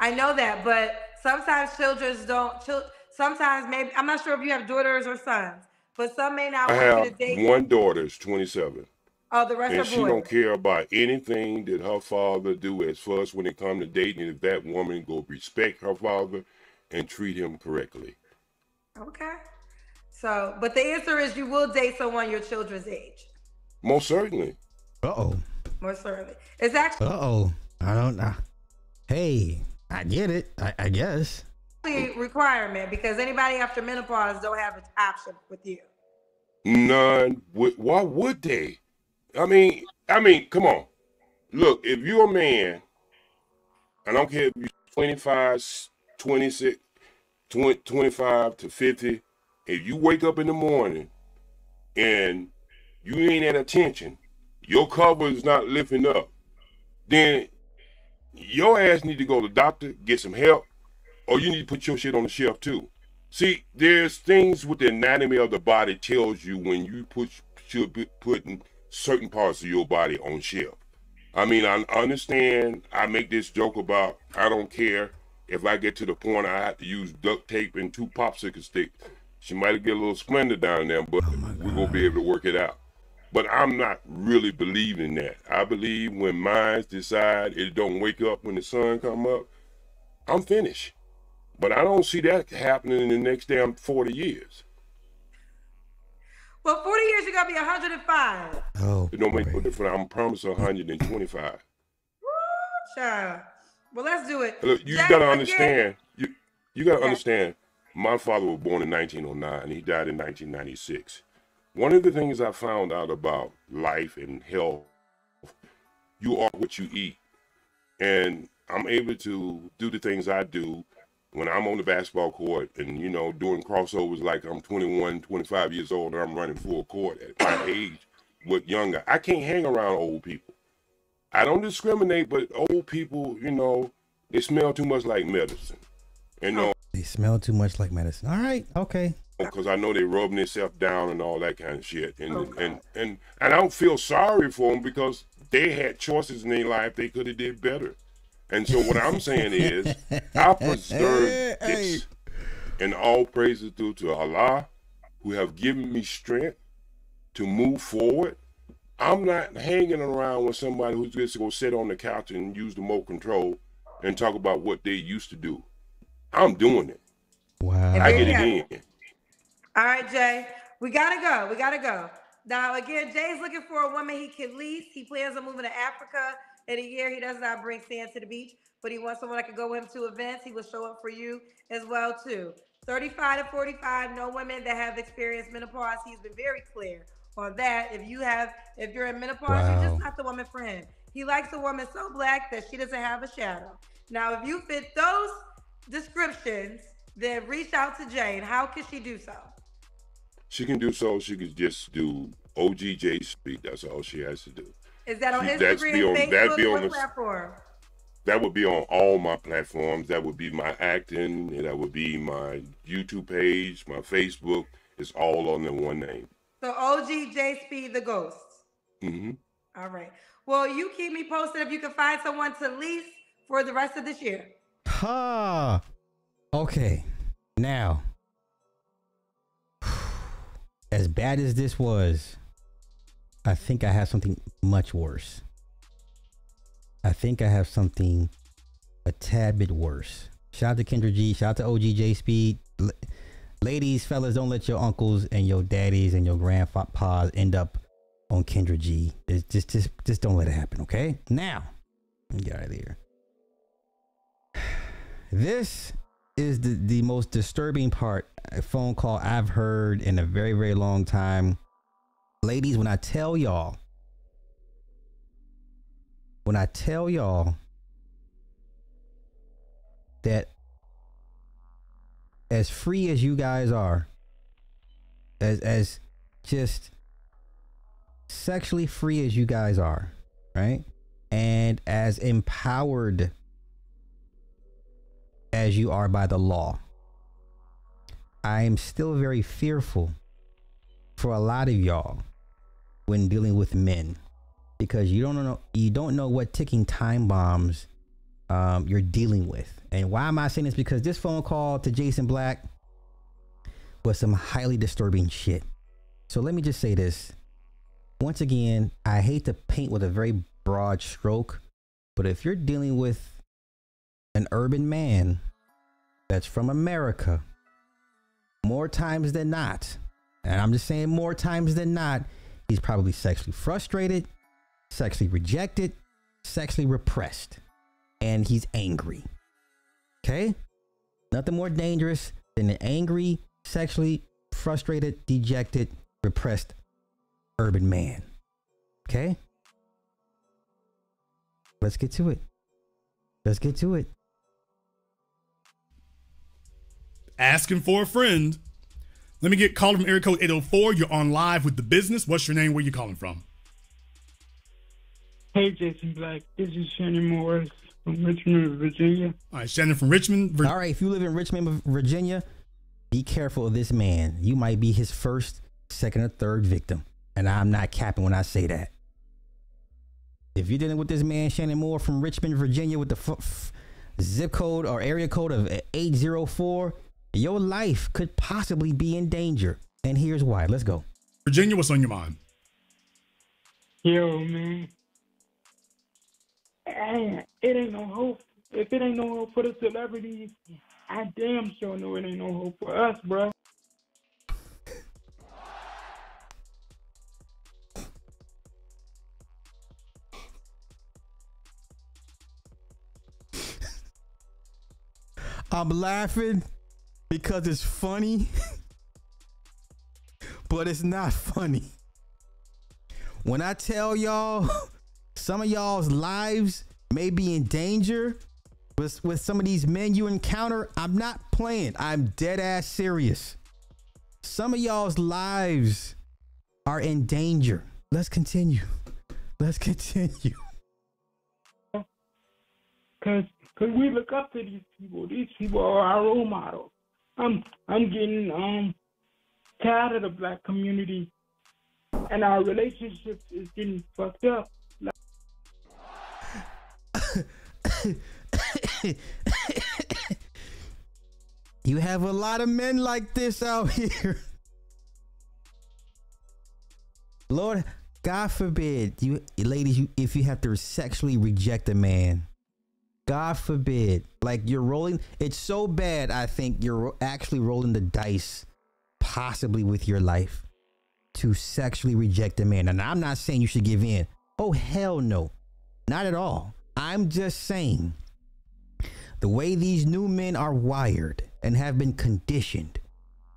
I know that, but sometimes children don't. Chil- sometimes maybe I'm not sure if you have daughters or sons, but some may not I want you have to date. one daughter, is 27. Oh, the rest and are she boys. don't care about anything that her father do as far as when it come to dating if that woman go respect her father and treat him correctly Okay. So, but the answer is you will date someone your children's age. most certainly Uh oh. Most certainly. It's actually Uh oh. I don't know. Hey, I get it. I, I guess. Requirement because anybody after menopause don't have an option with you. none. Why would they? I mean i mean come on. Look if you're a man i don't care if you're 25 26 20, 25 to 50 if you wake up in the morning and you ain't at attention your cover is not lifting up then your ass need to go to the doctor get some help or you need to put your shit on the shelf too See, there's things with the anatomy of the body tells you when you put should be putting certain parts of your body on shelf. I mean, I understand. I make this joke about I don't care if I get to the point I have to use duct tape and two popsicle sticks. She might get a little splendor down there, but oh, we're gonna be able to work it out. But I'm not really believing that. I believe when minds decide it don't wake up when the sun come up, I'm finished. But I don't see that happening in the next damn 40 years. Well, 40 years, you're going to be 105. Oh, It don't make no difference. I'm promised 125. Woo, Child. Well, let's do it. Look, you gotta understand. You you gotta Yeah. understand. My father was born in 1909. He died in 1996. One of the things I found out about life and health, you are what you eat, and I'm able to do the things I do when I'm on the basketball court and you know doing crossovers like I'm 21, 25 years old and I'm running full court at my age with younger. I can't hang around old people. I don't discriminate, but old people, you know, they smell too much like medicine. You know, They smell too much like medicine. All right, okay. because I know they rubbing themselves down and all that kind of shit. And and and and I don't feel sorry for them because they had choices in their life they could have did better. And so what I'm saying is, I preserve this, and all praise is due to Allah, who have given me strength to move forward. I'm not hanging around with somebody who's just gonna sit on the couch and use the remote control and talk about what they used to do. I'm doing it. Wow. I get it in. All right, Jay. We gotta go. We gotta go. Now, again, Jay's looking for a woman he can lease. He plans on moving to Africa in a year. He does not bring sand to the beach, but he wants someone that can go with him to events. He will show up for you as well too. 35 to 45, no women that have experienced menopause. He's been very clear on that. If you have, if you're in menopause, you're just not the woman for him. He likes a woman so black that she doesn't have a shadow. Now, if you fit those descriptions, then reach out to Jane. How can she do so? She can do so. She could just do OGJ speak. That's all she has to do. Is that on She- that's Instagram, be on- that'd Facebook, be on the- platform? That would be on all my platforms. That would be my acting. and That would be my YouTube page, my Facebook. It's all under one name. So OGJ Speed the Ghost. hmm All right. Well, you keep me posted if you can find someone to lease for the rest of this year. Ha. Okay. Now, as bad as this was, I think I have something much worse. I think I have something a tad bit worse. Shout out to Kendra G. Shout out to OGJ Speed. L- ladies, fellas, don't let your uncles and your daddies and your grandpas end up on Kendra G. It's just, just, just don't let it happen. Okay. Now, get out of here. This is the, the most disturbing part a phone call I've heard in a very, very long time. Ladies, when I tell y'all, when I tell y'all that as free as you guys are, as as just sexually free as you guys are, right? And as empowered as you are by the law. I am still very fearful for a lot of y'all when dealing with men because you don't know you don't know what ticking time bombs um, you're dealing with. And why am I saying this? Because this phone call to Jason Black was some highly disturbing shit. So let me just say this. Once again, I hate to paint with a very broad stroke, but if you're dealing with an urban man that's from America, more times than not, and I'm just saying more times than not, he's probably sexually frustrated, sexually rejected, sexually repressed, and he's angry. Okay? Nothing more dangerous than an angry, sexually frustrated, dejected, repressed urban man. Okay? Let's get to it. Let's get to it. asking for a friend. Let me get called from area code 804. You're on live with the business. What's your name? Where you calling from? Hey, Jason Black. This is Shannon Morris from Richmond, Virginia. All right, Shannon from Richmond. Virginia. All right, if you live in Richmond, Virginia, be careful of this man. You might be his first, second, or third victim. And I'm not capping when I say that. If you're dealing with this man, Shannon Moore from Richmond, Virginia, with the f- f- zip code or area code of 804, your life could possibly be in danger. And here's why. Let's go. Virginia, what's on your mind? Yo, man. It ain't no hope. If it ain't no hope for the celebrities, I damn sure know it ain't no hope for us, bro. I'm laughing because it's funny, but it's not funny. When I tell y'all, some of y'all's lives may be in danger with, with some of these men you encounter, I'm not playing. I'm dead ass serious. Some of y'all's lives are in danger. Let's continue. Let's continue. Cause, cause we look up to these people. These people are our role models. I'm, I'm getting um tired of the black community, and our relationships is getting fucked up. you have a lot of men like this out here. Lord, God forbid you ladies, you if you have to sexually reject a man. God forbid. Like you're rolling it's so bad I think you're actually rolling the dice possibly with your life to sexually reject a man. And I'm not saying you should give in. Oh hell no. Not at all. I'm just saying the way these new men are wired and have been conditioned,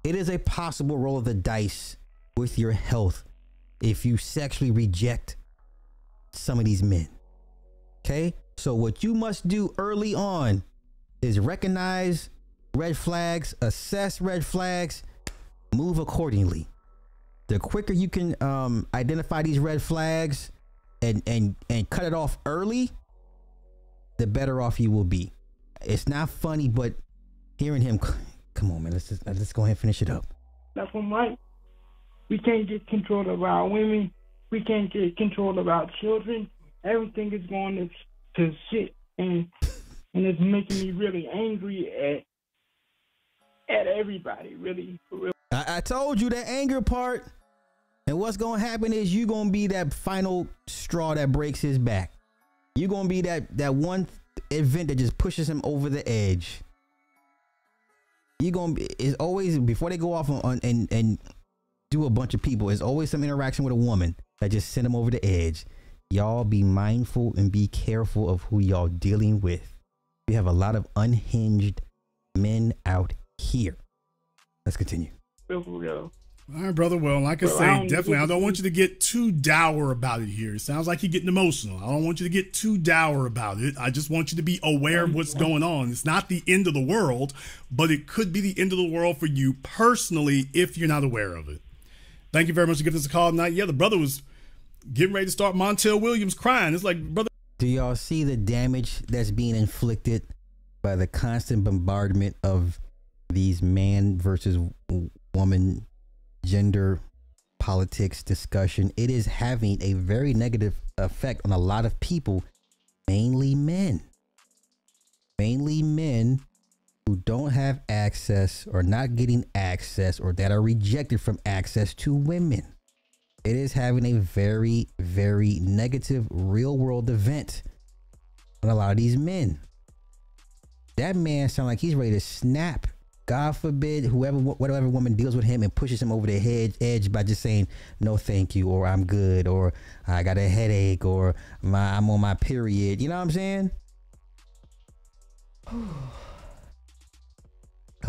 it is a possible roll of the dice with your health if you sexually reject some of these men. Okay? So, what you must do early on is recognize red flags, assess red flags, move accordingly. The quicker you can um, identify these red flags and and and cut it off early, the better off you will be. It's not funny, but hearing him, come on, man, let's just let's go ahead and finish it up. That's what right. We can't get control of our women. We can't get control of our children. Everything is going to, to shit, and and it's making me really angry at at everybody. Really. I, I told you that anger part. And what's gonna happen is you gonna be that final straw that breaks his back. You're gonna be that that one event that just pushes him over the edge. You're gonna be it's always before they go off on, on and and do a bunch of people, it's always some interaction with a woman that just sent him over the edge. Y'all be mindful and be careful of who y'all dealing with. We have a lot of unhinged men out here. Let's continue. All right, brother. Well, like I Well, say, I definitely, I don't want you to get too dour about it here. It sounds like you're getting emotional. I don't want you to get too dour about it. I just want you to be aware of what's going on. It's not the end of the world, but it could be the end of the world for you personally if you're not aware of it. Thank you very much for giving us a call tonight. Yeah, the brother was getting ready to start Montel Williams crying. It's like, brother. Do y'all see the damage that's being inflicted by the constant bombardment of these man versus woman gender politics discussion? It is having a very negative effect on a lot of people, mainly men. Mainly men who don't have access or not getting access or that are rejected from access to women. It is having a very, very negative real world event on a lot of these men. That man sound like he's ready to snap. God forbid, whoever, whatever woman deals with him and pushes him over the hedge, edge by just saying no, thank you, or I'm good, or I got a headache, or my, I'm on my period. You know what I'm saying?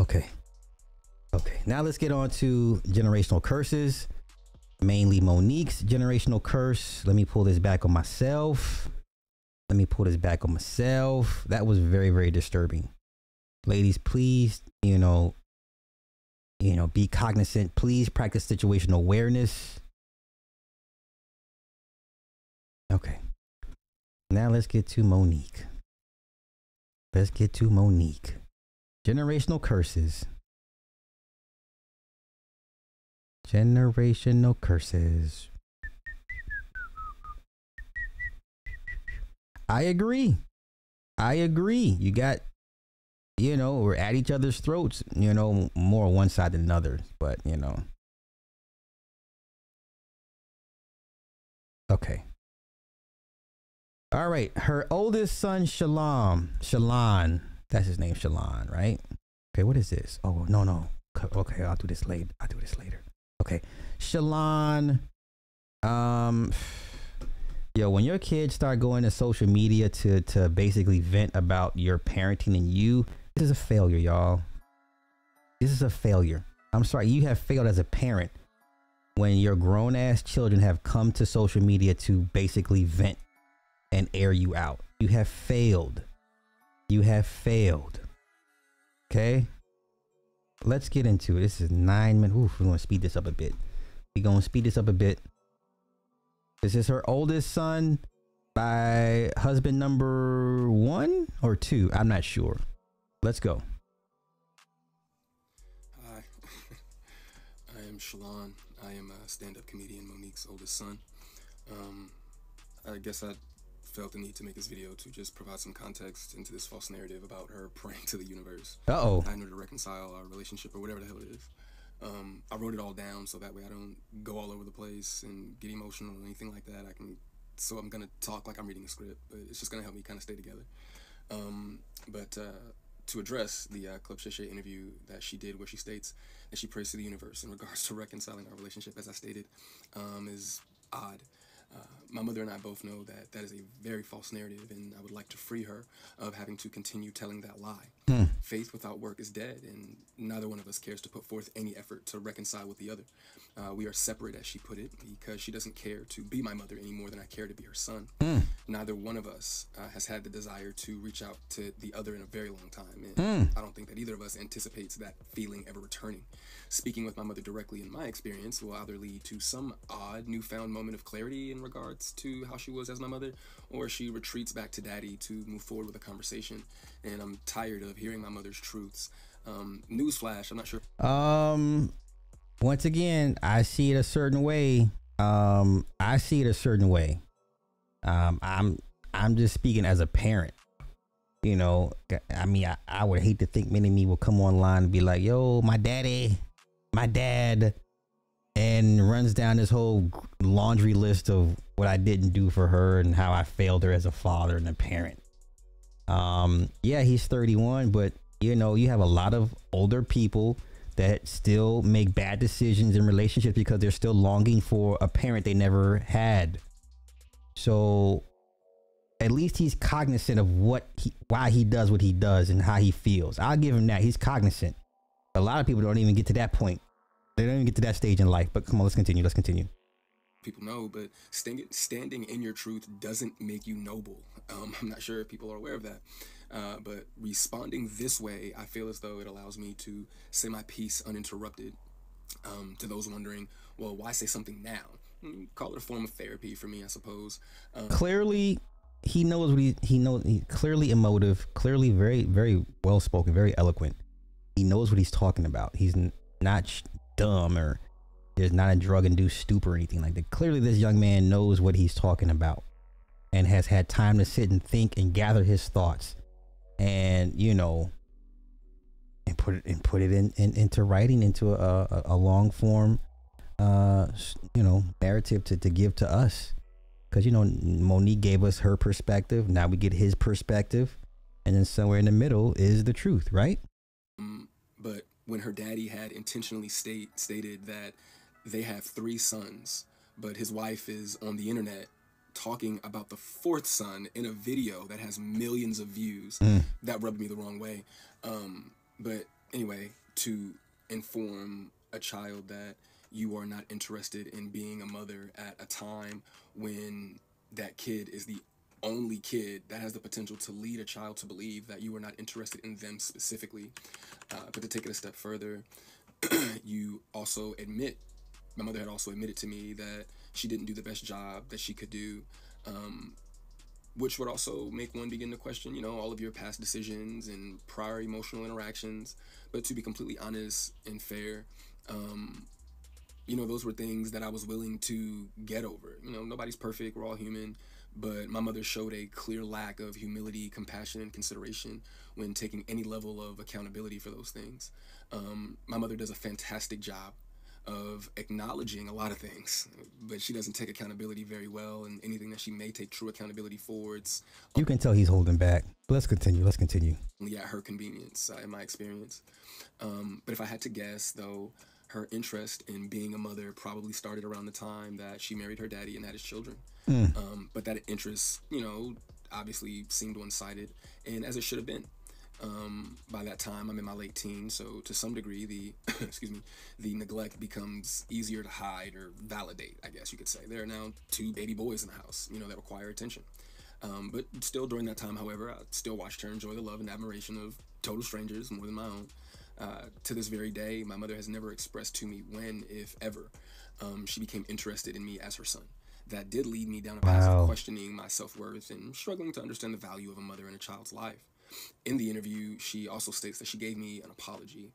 okay. Okay. Now let's get on to generational curses. Mainly Mo'Nique's generational curse. Let me pull this back on myself. Let me pull this back on myself. That was very, very disturbing. Ladies, please, you know, you know, be cognizant. Please practice situational awareness. Okay. Now let's get to Mo'Nique. Let's get to Mo'Nique. Generational curses. Generational curses. I agree. I agree. You got, you know, we're at each other's throats, you know, more one side than another, but, you know. Okay. All right. Her oldest son, Shalom, Shalon, that's his name, Shalon, right? Okay, what is this? Oh no no. Okay, I'll do this later. I'll do this later. Okay, Shalon. Um, yo, when your kids start going to social media to to basically vent about your parenting and you, this is a failure, y'all. This is a failure. I'm sorry, you have failed as a parent when your grown ass children have come to social media to basically vent and air you out. You have failed. You have failed. Okay? Let's get into it. This is nine minutes. Oof, we're gonna speed this up a bit. We're gonna speed this up a bit. This is her oldest son by husband number one or two. I'm not sure. Let's go. Hi, I am Shalon. I am a stand-up comedian, Mo'Nique's oldest son. Um, I guess I felt the need to make this video to just provide some context into this false narrative about her praying to the universe. Uh-oh. I know to reconcile our relationship or whatever the hell it is. Um, I wrote it all down so that way I don't go all over the place and get emotional or anything like that. I can, so I'm gonna talk like I'm reading a script, but it's just gonna help me kind of stay together. Um, but uh, to address the uh, Club Shay interview that she did, where she states that she prays to the universe in regards to reconciling our relationship, as I stated, um, is odd. Uh, my mother and I both know that that is a very false narrative, and I would like to free her of having to continue telling that lie. Hmm. Faith without work is dead, and neither one of us cares to put forth any effort to reconcile with the other. Uh, we are separate, as she put it, because she doesn't care to be my mother any more than I care to be her son. Hmm. Neither one of us uh, has had the desire to reach out to the other in a very long time, and Hmm. I don't think that either of us anticipates that feeling ever returning. Speaking with my mother directly, in my experience, will either lead to some odd newfound moment of clarity in regards to how she was as my mother, or she retreats back to daddy to move forward with a conversation. And I'm tired of hearing my mother's truths. Um, newsflash, I'm not sure. Um, once again, I see it a certain way. Um, I see it a certain way. Um, I'm I'm just speaking as a parent. You know, I mean, I, I would hate to think many of me will come online and be like, "Yo, my daddy, my dad," and runs down this whole laundry list of what I didn't do for her and how I failed her as a father and a parent. Um, yeah, he's 31, but you know, you have a lot of older people that still make bad decisions in relationships because they're still longing for a parent they never had. So at least he's cognizant of what he, why he does what he does and how he feels. I'll give him that. He's cognizant. A lot of people don't even get to that point. They don't even get to that stage in life. But come on, let's continue. Let's continue. people know, but stand, standing in your truth doesn't make you noble. Um, I'm not sure if people are aware of that. Uh, but responding this way, I feel as though it allows me to say my piece uninterrupted. Um, to those wondering, well, why say something now? Call it a form of therapy for me, I suppose. Um, Clearly, he knows what he he knows. He clearly emotive. Clearly, very very well spoken. Very eloquent. He knows what he's talking about. He's n- not sh- dumb or there's not a drug induced stupor or anything like that. Clearly, this young man knows what he's talking about and has had time to sit and think and gather his thoughts and you know and put it and put it in, in into writing into a, a, a long form uh you know narrative to, to give to us because you know Mo'Nique gave us her perspective now we get his perspective and then somewhere in the middle is the truth right Um, but when her daddy had intentionally state stated that they have three sons, but his wife is on the internet talking about the fourth son in a video that has millions of views, Mm. that rubbed me the wrong way. Um, but anyway, to inform a child that you are not interested in being a mother at a time when that kid is the only kid that has the potential to lead a child to believe that you are not interested in them specifically. Uh, but to take it a step further, you also admit, my mother had also admitted to me that she didn't do the best job that she could do. Um, which would also make one begin to question, you know, all of your past decisions and prior emotional interactions. But to be completely honest and fair, um, you know, those were things that I was willing to get over. You know, nobody's perfect, we're all human. But my mother showed a clear lack of humility, compassion, and consideration when taking any level of accountability for those things. Um, my mother does a fantastic job of acknowledging a lot of things, but she doesn't take accountability very well, and anything that she may take true accountability for, it's You can tell he's holding back. Let's continue. Let's continue. only at her convenience, uh, in my experience. Um, but if I had to guess, though, her interest in being a mother probably started around the time that she married her daddy and had his children. Mm. Um, but that interest, you know, obviously seemed one sided, and as it should have been. Um, by that time, I'm in my late teens, so to some degree, the excuse me, the neglect becomes easier to hide or validate. I guess you could say there are now two baby boys in the house, you know, that require attention. Um, but still, during that time, however, I still watched her enjoy the love and admiration of total strangers more than my own. Uh, to this very day, my mother has never expressed to me when, if ever, um, she became interested in me as her son. That did lead me down a path Wow. of questioning my self worth and struggling to understand the value of a mother in a child's life. In the interview, she also states that she gave me an apology,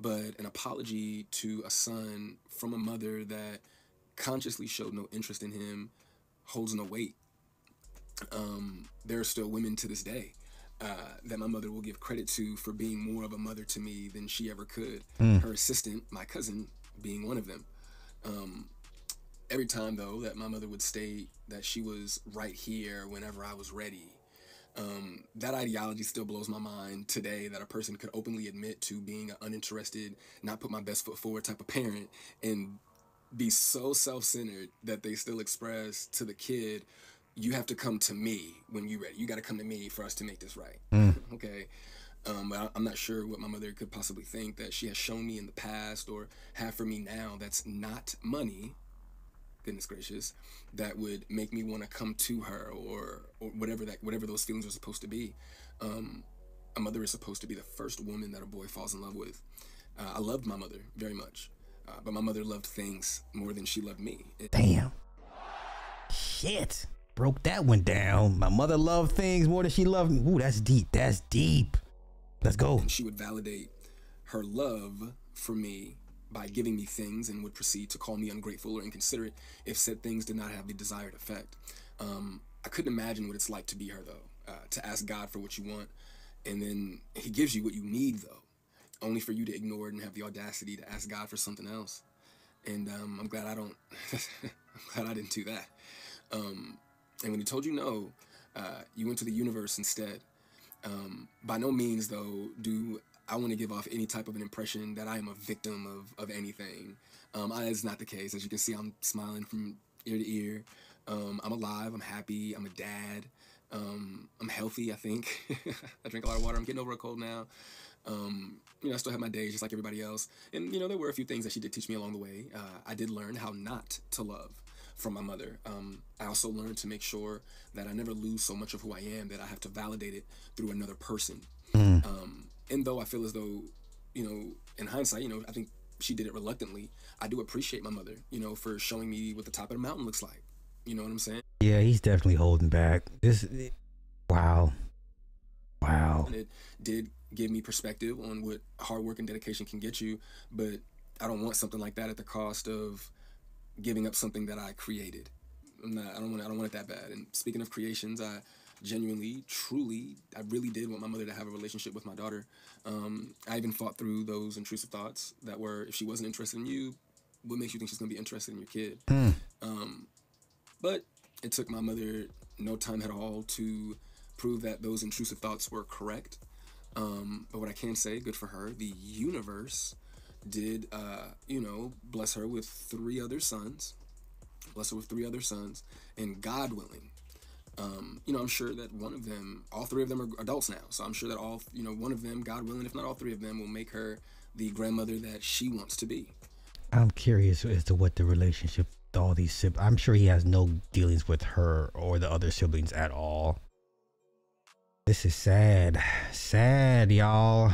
but an apology to a son from a mother that consciously showed no interest in him holds no weight. Um, there are still women to this day uh, that my mother will give credit to for being more of a mother to me than she ever could. Mm. Her assistant, my cousin, being one of them. Um, every time though that my mother would state that she was right here whenever I was ready. Um, that ideology still blows my mind today that a person could openly admit to being an uninterested, not put my best foot forward type of parent and be so self centered that they still express to the kid, you have to come to me when you're ready. You got to come to me for us to make this right. Mm. okay. Um, but I- I'm not sure what my mother could possibly think that she has shown me in the past or have for me now that's not money, goodness gracious, that would make me want to come to her or or whatever that whatever those feelings are supposed to be. Um, a mother is supposed to be the first woman that a boy falls in love with. Uh, I loved my mother very much, uh, but my mother loved things more than she loved me. It- Damn. Shit. Broke that one down. My mother loved things more than she loved me. Ooh, that's deep. That's deep. Let's go. And she would validate her love for me by giving me things and would proceed to call me ungrateful or inconsiderate if said things did not have the desired effect. Um, I couldn't imagine what it's like to be her, though, uh, to ask God for what you want, and then He gives you what you need, though, only for you to ignore it and have the audacity to ask God for something else. And um, I'm glad I don't, I'm glad I didn't do that. Um, and when He told you no, uh, you went to the universe instead. Um, by no means, though, do I want to give off any type of an impression that I am a victim of, of anything. Um, I, that's not the case. As you can see, I'm smiling from ear to ear. Um, I'm alive. I'm happy. I'm a dad. Um, I'm healthy, I think. I drink a lot of water. I'm getting over a cold now. Um, you know, I still have my days just like everybody else. And, you know, there were a few things that she did teach me along the way. Uh, I did learn how not to love from my mother. Um, I also learned to make sure that I never lose so much of who I am that I have to validate it through another person. Um, and though I feel as though, you know, in hindsight, you know, I think she did it reluctantly. I do appreciate my mother, you know, for showing me what the top of the mountain looks like. You know what I'm saying? Yeah, he's definitely holding back. This. Wow. Wow. And it did give me perspective on what hard work and dedication can get you, but I don't want something like that at the cost of giving up something that I created. Not, I don't want I don't want it that bad. And speaking of creations, I genuinely, truly, I really did want my mother to have a relationship with my daughter. Um, I even fought through those intrusive thoughts that were, if she wasn't interested in you, what makes you think she's gonna be interested in your kid? Hmm. Um, but it took my mother no time at all to prove that those intrusive thoughts were correct. Um, but what I can say, good for her, the universe did, uh, you know, bless her with three other sons. Bless her with three other sons. And God willing, um, you know, I'm sure that one of them, all three of them are adults now. So I'm sure that all, you know, one of them, God willing, if not all three of them, will make her the grandmother that she wants to be. I'm curious as to what the relationship with all these siblings. I'm sure he has no dealings with her or the other siblings at all. This is sad. Sad, y'all.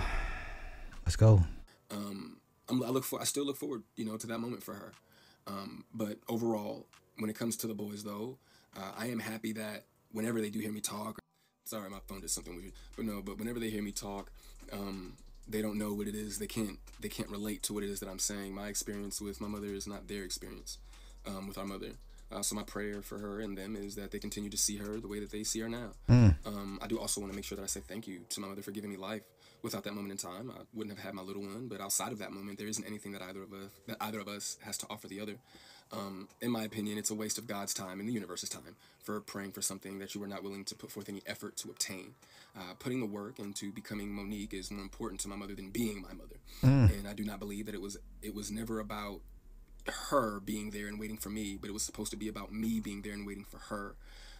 Let's go. um, I'm, I look for I still look forward, you know, to that moment for her. Um, but overall, when it comes to the boys, though, uh, I am happy that whenever they do hear me talk, sorry, my phone did something weird, but no, but whenever they hear me talk, um, they don't know what it is. They can't they can't relate to what it is that I'm saying. My experience with my mother is not their experience um, with our mother. Uh, so my prayer for her and them is that they continue to see her the way that they see her now. Mm. Um, I do also want to make sure that I say thank you to my mother for giving me life without that moment in time, I wouldn't have had my little one. But outside of that moment, there isn't anything that either of us that either of us has to offer the other. Um, in my opinion, it's a waste of God's time and the universe's time for praying for something that you were not willing to put forth any effort to obtain. Uh, putting the work into becoming Mo'Nique is more important to my mother than being my mother. Mm. And I do not believe that it was it was never about her being there and waiting for me, but it was supposed to be about me being there and waiting for her.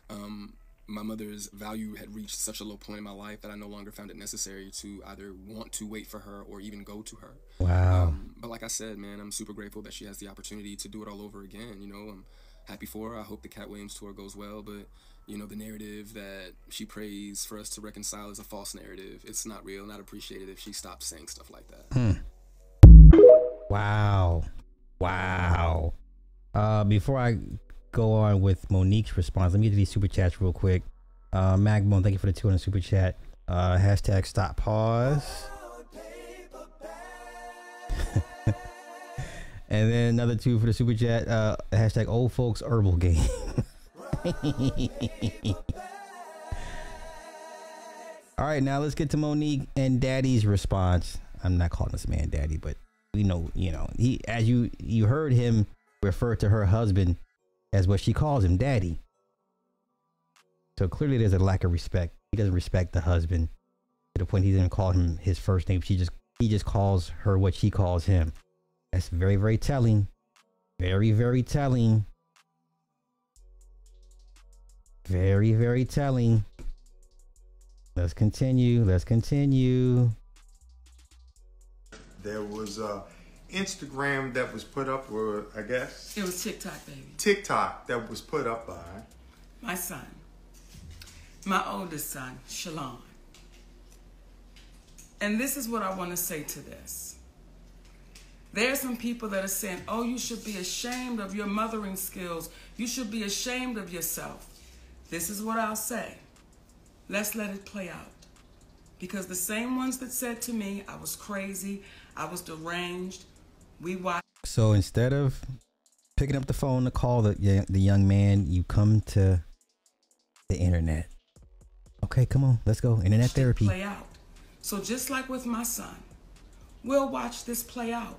Um, my mother's value had reached such a low point in my life that I no longer found it necessary to either want to wait for her or even go to her. Wow. Um, but like I said, man, I'm super grateful that she has the opportunity to do it all over again. You know, I'm happy for her. I hope the Katt Williams tour goes well, but you know, the narrative that she prays for us to reconcile is a false narrative. It's not real, not appreciated if she stops saying stuff like that. Hmm. Wow. Wow. Uh, before I go on with Mo'Nique's response, let me get to these super chats real quick. Uh, Magbone, thank you for the 200 super chat. Uh, hashtag stop pause. and then another two for the super chat. Uh, hashtag old folks herbal game. All right, now let's get to Mo'Nique and Daddy's response. I'm not calling this man Daddy, but we know, you know, he as you you heard him refer to her husband as what she calls him, Daddy. So clearly, there's a lack of respect. He doesn't respect the husband to the point he didn't call him his first name. She just he just calls her what she calls him. That's very very telling. Very very telling. Very very telling. Let's continue. Let's continue. There was uh, Instagram that was put up, or I guess It was TikTok, baby. TikTok that was put up by. My son. My oldest son, Shalon. And this is what I want to say to this. There are some people that are saying, oh, you should be ashamed of your mothering skills. You should be ashamed of yourself. This is what I'll say. Let's let it play out. Because the same ones that said to me, I was crazy, I was deranged, we watched. So instead of picking up the phone to call the the young man, you come to the internet. Okay, come on, let's go. Internet therapy. play out. So just like with my son, we'll watch this play out.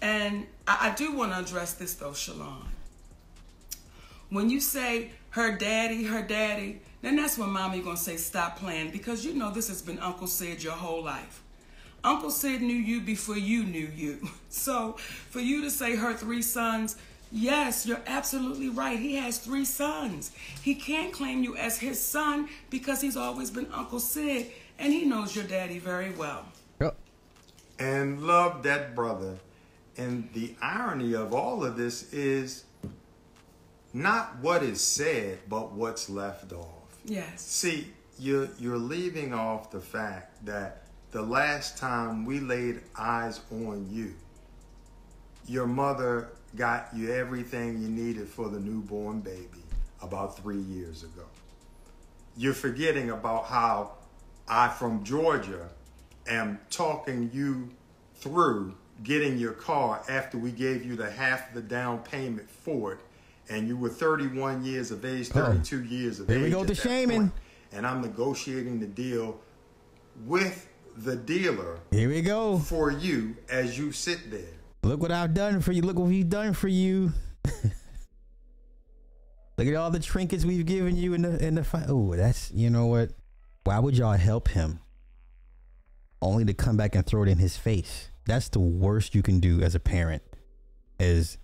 And I, I do want to address this though, Shalon. When you say her daddy, her daddy, then that's when mommy gonna say stop playing because you know this has been Uncle Sid your whole life. Uncle Sid knew you before you knew you. So for you to say her three sons, yes, you're absolutely right. He has three sons. He can't claim you as his son because he's always been Uncle Sid and he knows your daddy very well. Yep. and love that brother. And the irony of all of this is not what is said, but what's left off. Yes. See, you're you're leaving off the fact that the last time we laid eyes on you, your mother got you everything you needed for the newborn baby about three years ago. You're forgetting about how I, from Georgia, am talking you through getting your car after we gave you the half the down payment for it, and you were 31 years of age, Oh. 32 years of age. we go the shaming. And I'm negotiating the deal with the dealer Here we go. for you as you sit there. Look what I've done for you. Look what we've done for you. Look at all the trinkets we've given you in the in the fight. Oh, that's you know what? Why would y'all help him? Only to come back and throw it in his face. That's the worst you can do as a parent. Is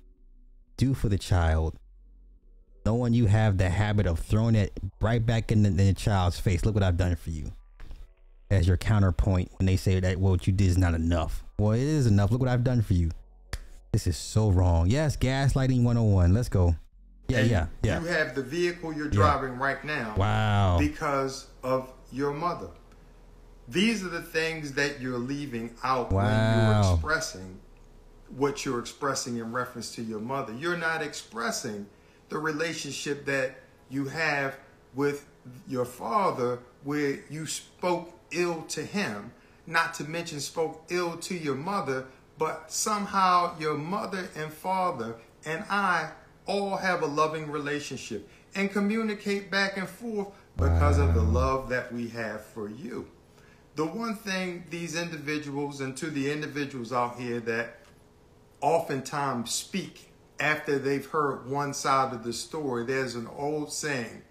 do for the child. Knowing you have the habit of throwing it right back in the, in the child's face. Look what I've done for you. As your counterpoint when they say that well, what you did is not enough. Well, it is enough. Look what I've done for you. This is so wrong. Yes, gaslighting 101. Let's go. Yeah, And yeah, yeah. You have the vehicle you're Yeah. driving right now. Wow. Because of your mother. These are the things that you're leaving out when you're expressing what you're expressing in reference to your mother. You're not expressing the relationship that you have with your father where you spoke ill to him, not to mention spoke ill to your mother, but somehow your mother and father and I all have a loving relationship and communicate back and forth because of the love that we have for you. the one thing these individuals and to the individuals out here that oftentimes speak after they've heard one side of the story, there's an old saying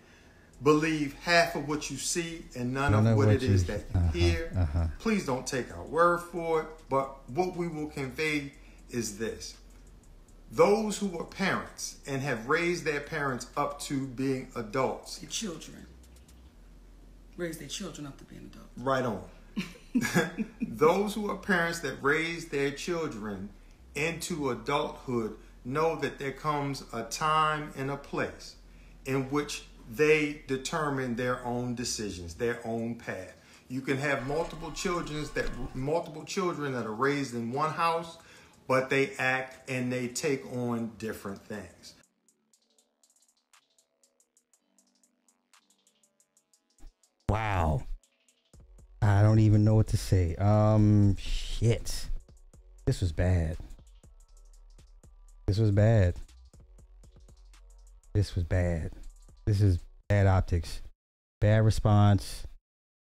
believe half of what you see and none, None of of what what it is you- that you uh-huh, hear. uh-huh. Please don't take our word for it, but what we will convey is this. Those who are parents and have raised their parents up to being adults, The children raise their children up to being adults. right on. Those who are parents that raise their children into adulthood know that there comes a time and a place in which they determine their own decisions, their own path. You can have multiple children that multiple children that are raised in one house, but they act and they take on different things. Wow. I don't even know what to say. Um, shit. This was bad. This was bad. This was bad. This is bad optics. Bad response.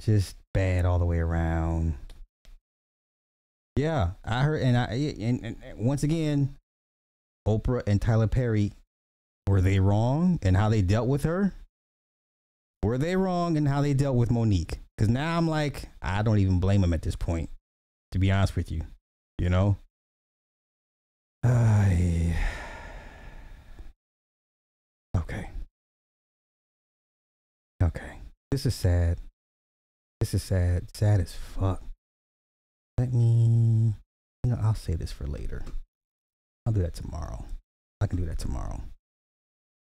Just bad all the way around. Yeah, I heard, and I, and, and and once again, Oprah and Tyler Perry, were they wrong in how they dealt with her? Were they wrong in how they dealt with Mo'Nique? Because now I'm like, I don't even blame them at this point, to be honest with you. You know? I. Okay. This is sad. This is sad. Sad as fuck. Let me. You know, I'll say this for later. I'll do that tomorrow. I can do that tomorrow.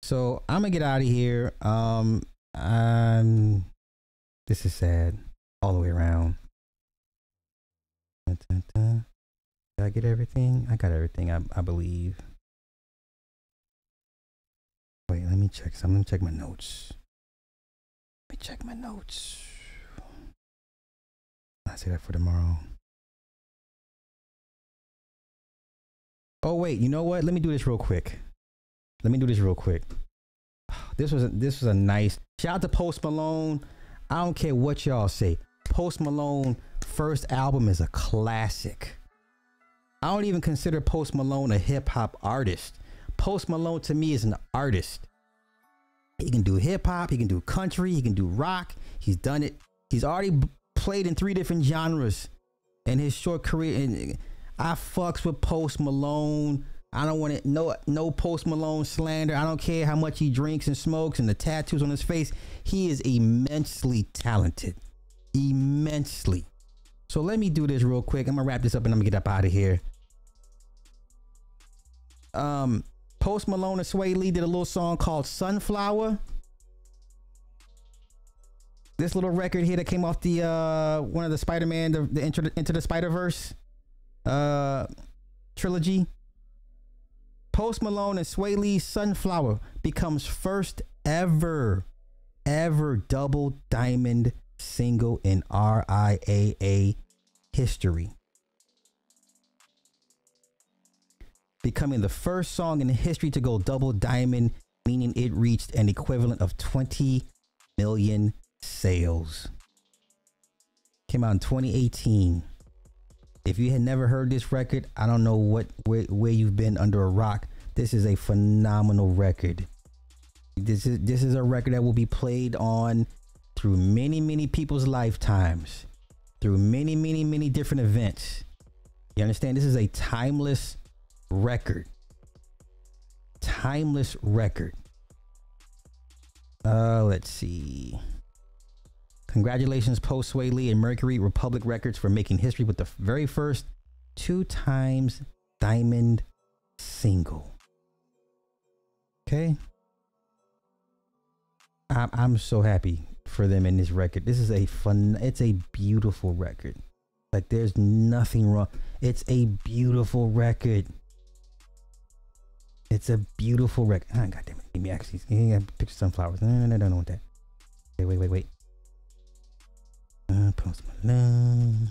So I'm gonna get out of here. Um, um, this is sad all the way around. Dun, dun, dun. Did I get everything? I got everything. I I believe. Wait, let me check. some. Let me check my notes. Let me check my notes. I'll say that for tomorrow. Oh wait, you know what? Let me do this real quick. Let me do this real quick. This was a, this was a nice shout out to Post Malone. I don't care what y'all say. Post Malone first album is a classic. I don't even consider Post Malone a hip hop artist. Post Malone to me is an artist. He can do hip hop, he can do country, he can do rock. He's done it. He's already played in three different genres in his short career. And I fucks with Post Malone. I don't want to no no Post Malone slander. I don't care how much he drinks and smokes and the tattoos on his face. He is immensely talented, immensely. So let me do this real quick. I'm gonna wrap this up and I'm gonna get up out of here. Um, Post Malone and Swae Lee did a little song called Sunflower. This little record here that came off the uh one of the Spider-Man, the, the Into, Into the Spider-Verse uh trilogy. Post Malone and Swae Lee's Sunflower becomes first ever, ever double diamond single in RIAA history. Becoming the first song in history to go double diamond, meaning it reached an equivalent of 20 million sales. Came out in 2018. If you had never heard this record, I don't know what where, where you've been under a rock. This is a phenomenal record. This is this is a record that will be played on through many many people's lifetimes, through many many many different events. You understand? This is a timeless record. Timeless record. Uh, let's see. Congratulations, Post Swae Lee and Mercury Republic Records for making history with the very first two times diamond single. Okay. I'm, I'm so happy for them in this record. This is a fun, it's a beautiful record. Like there's nothing wrong. It's a beautiful record. It's a beautiful record. Ah, God damn it. Give me actually. Yeah, picture sunflowers. No, no, no, no, no, want that. Wait, wait, wait, wait. Uh, Post Malone.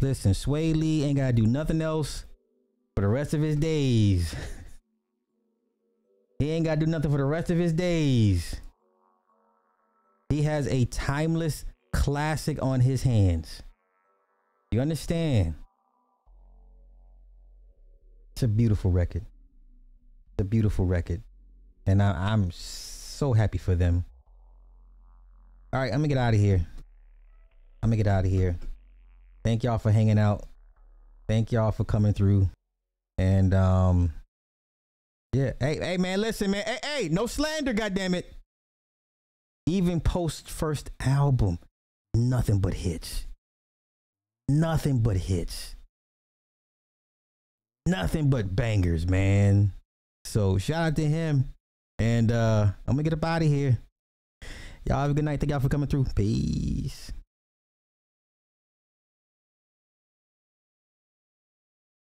Listen, Swae Lee ain't gotta do nothing else for the rest of his days. he ain't gotta do nothing for the rest of his days. He has a timeless classic on his hands. You understand? It's a beautiful record. It's a beautiful record. And I, I'm so happy for them. All right, I'm gonna get out of here. I'm gonna get out of here. Thank y'all for hanging out. Thank y'all for coming through. And um yeah, hey, hey man, listen, man. Hey, hey, no slander, goddamn it. Even post first album, nothing but hits. Nothing but hits. Nothing but bangers, man. So shout out to him. And uh I'm gonna get up out of here. Y'all have a good night. Thank y'all for coming through. Peace.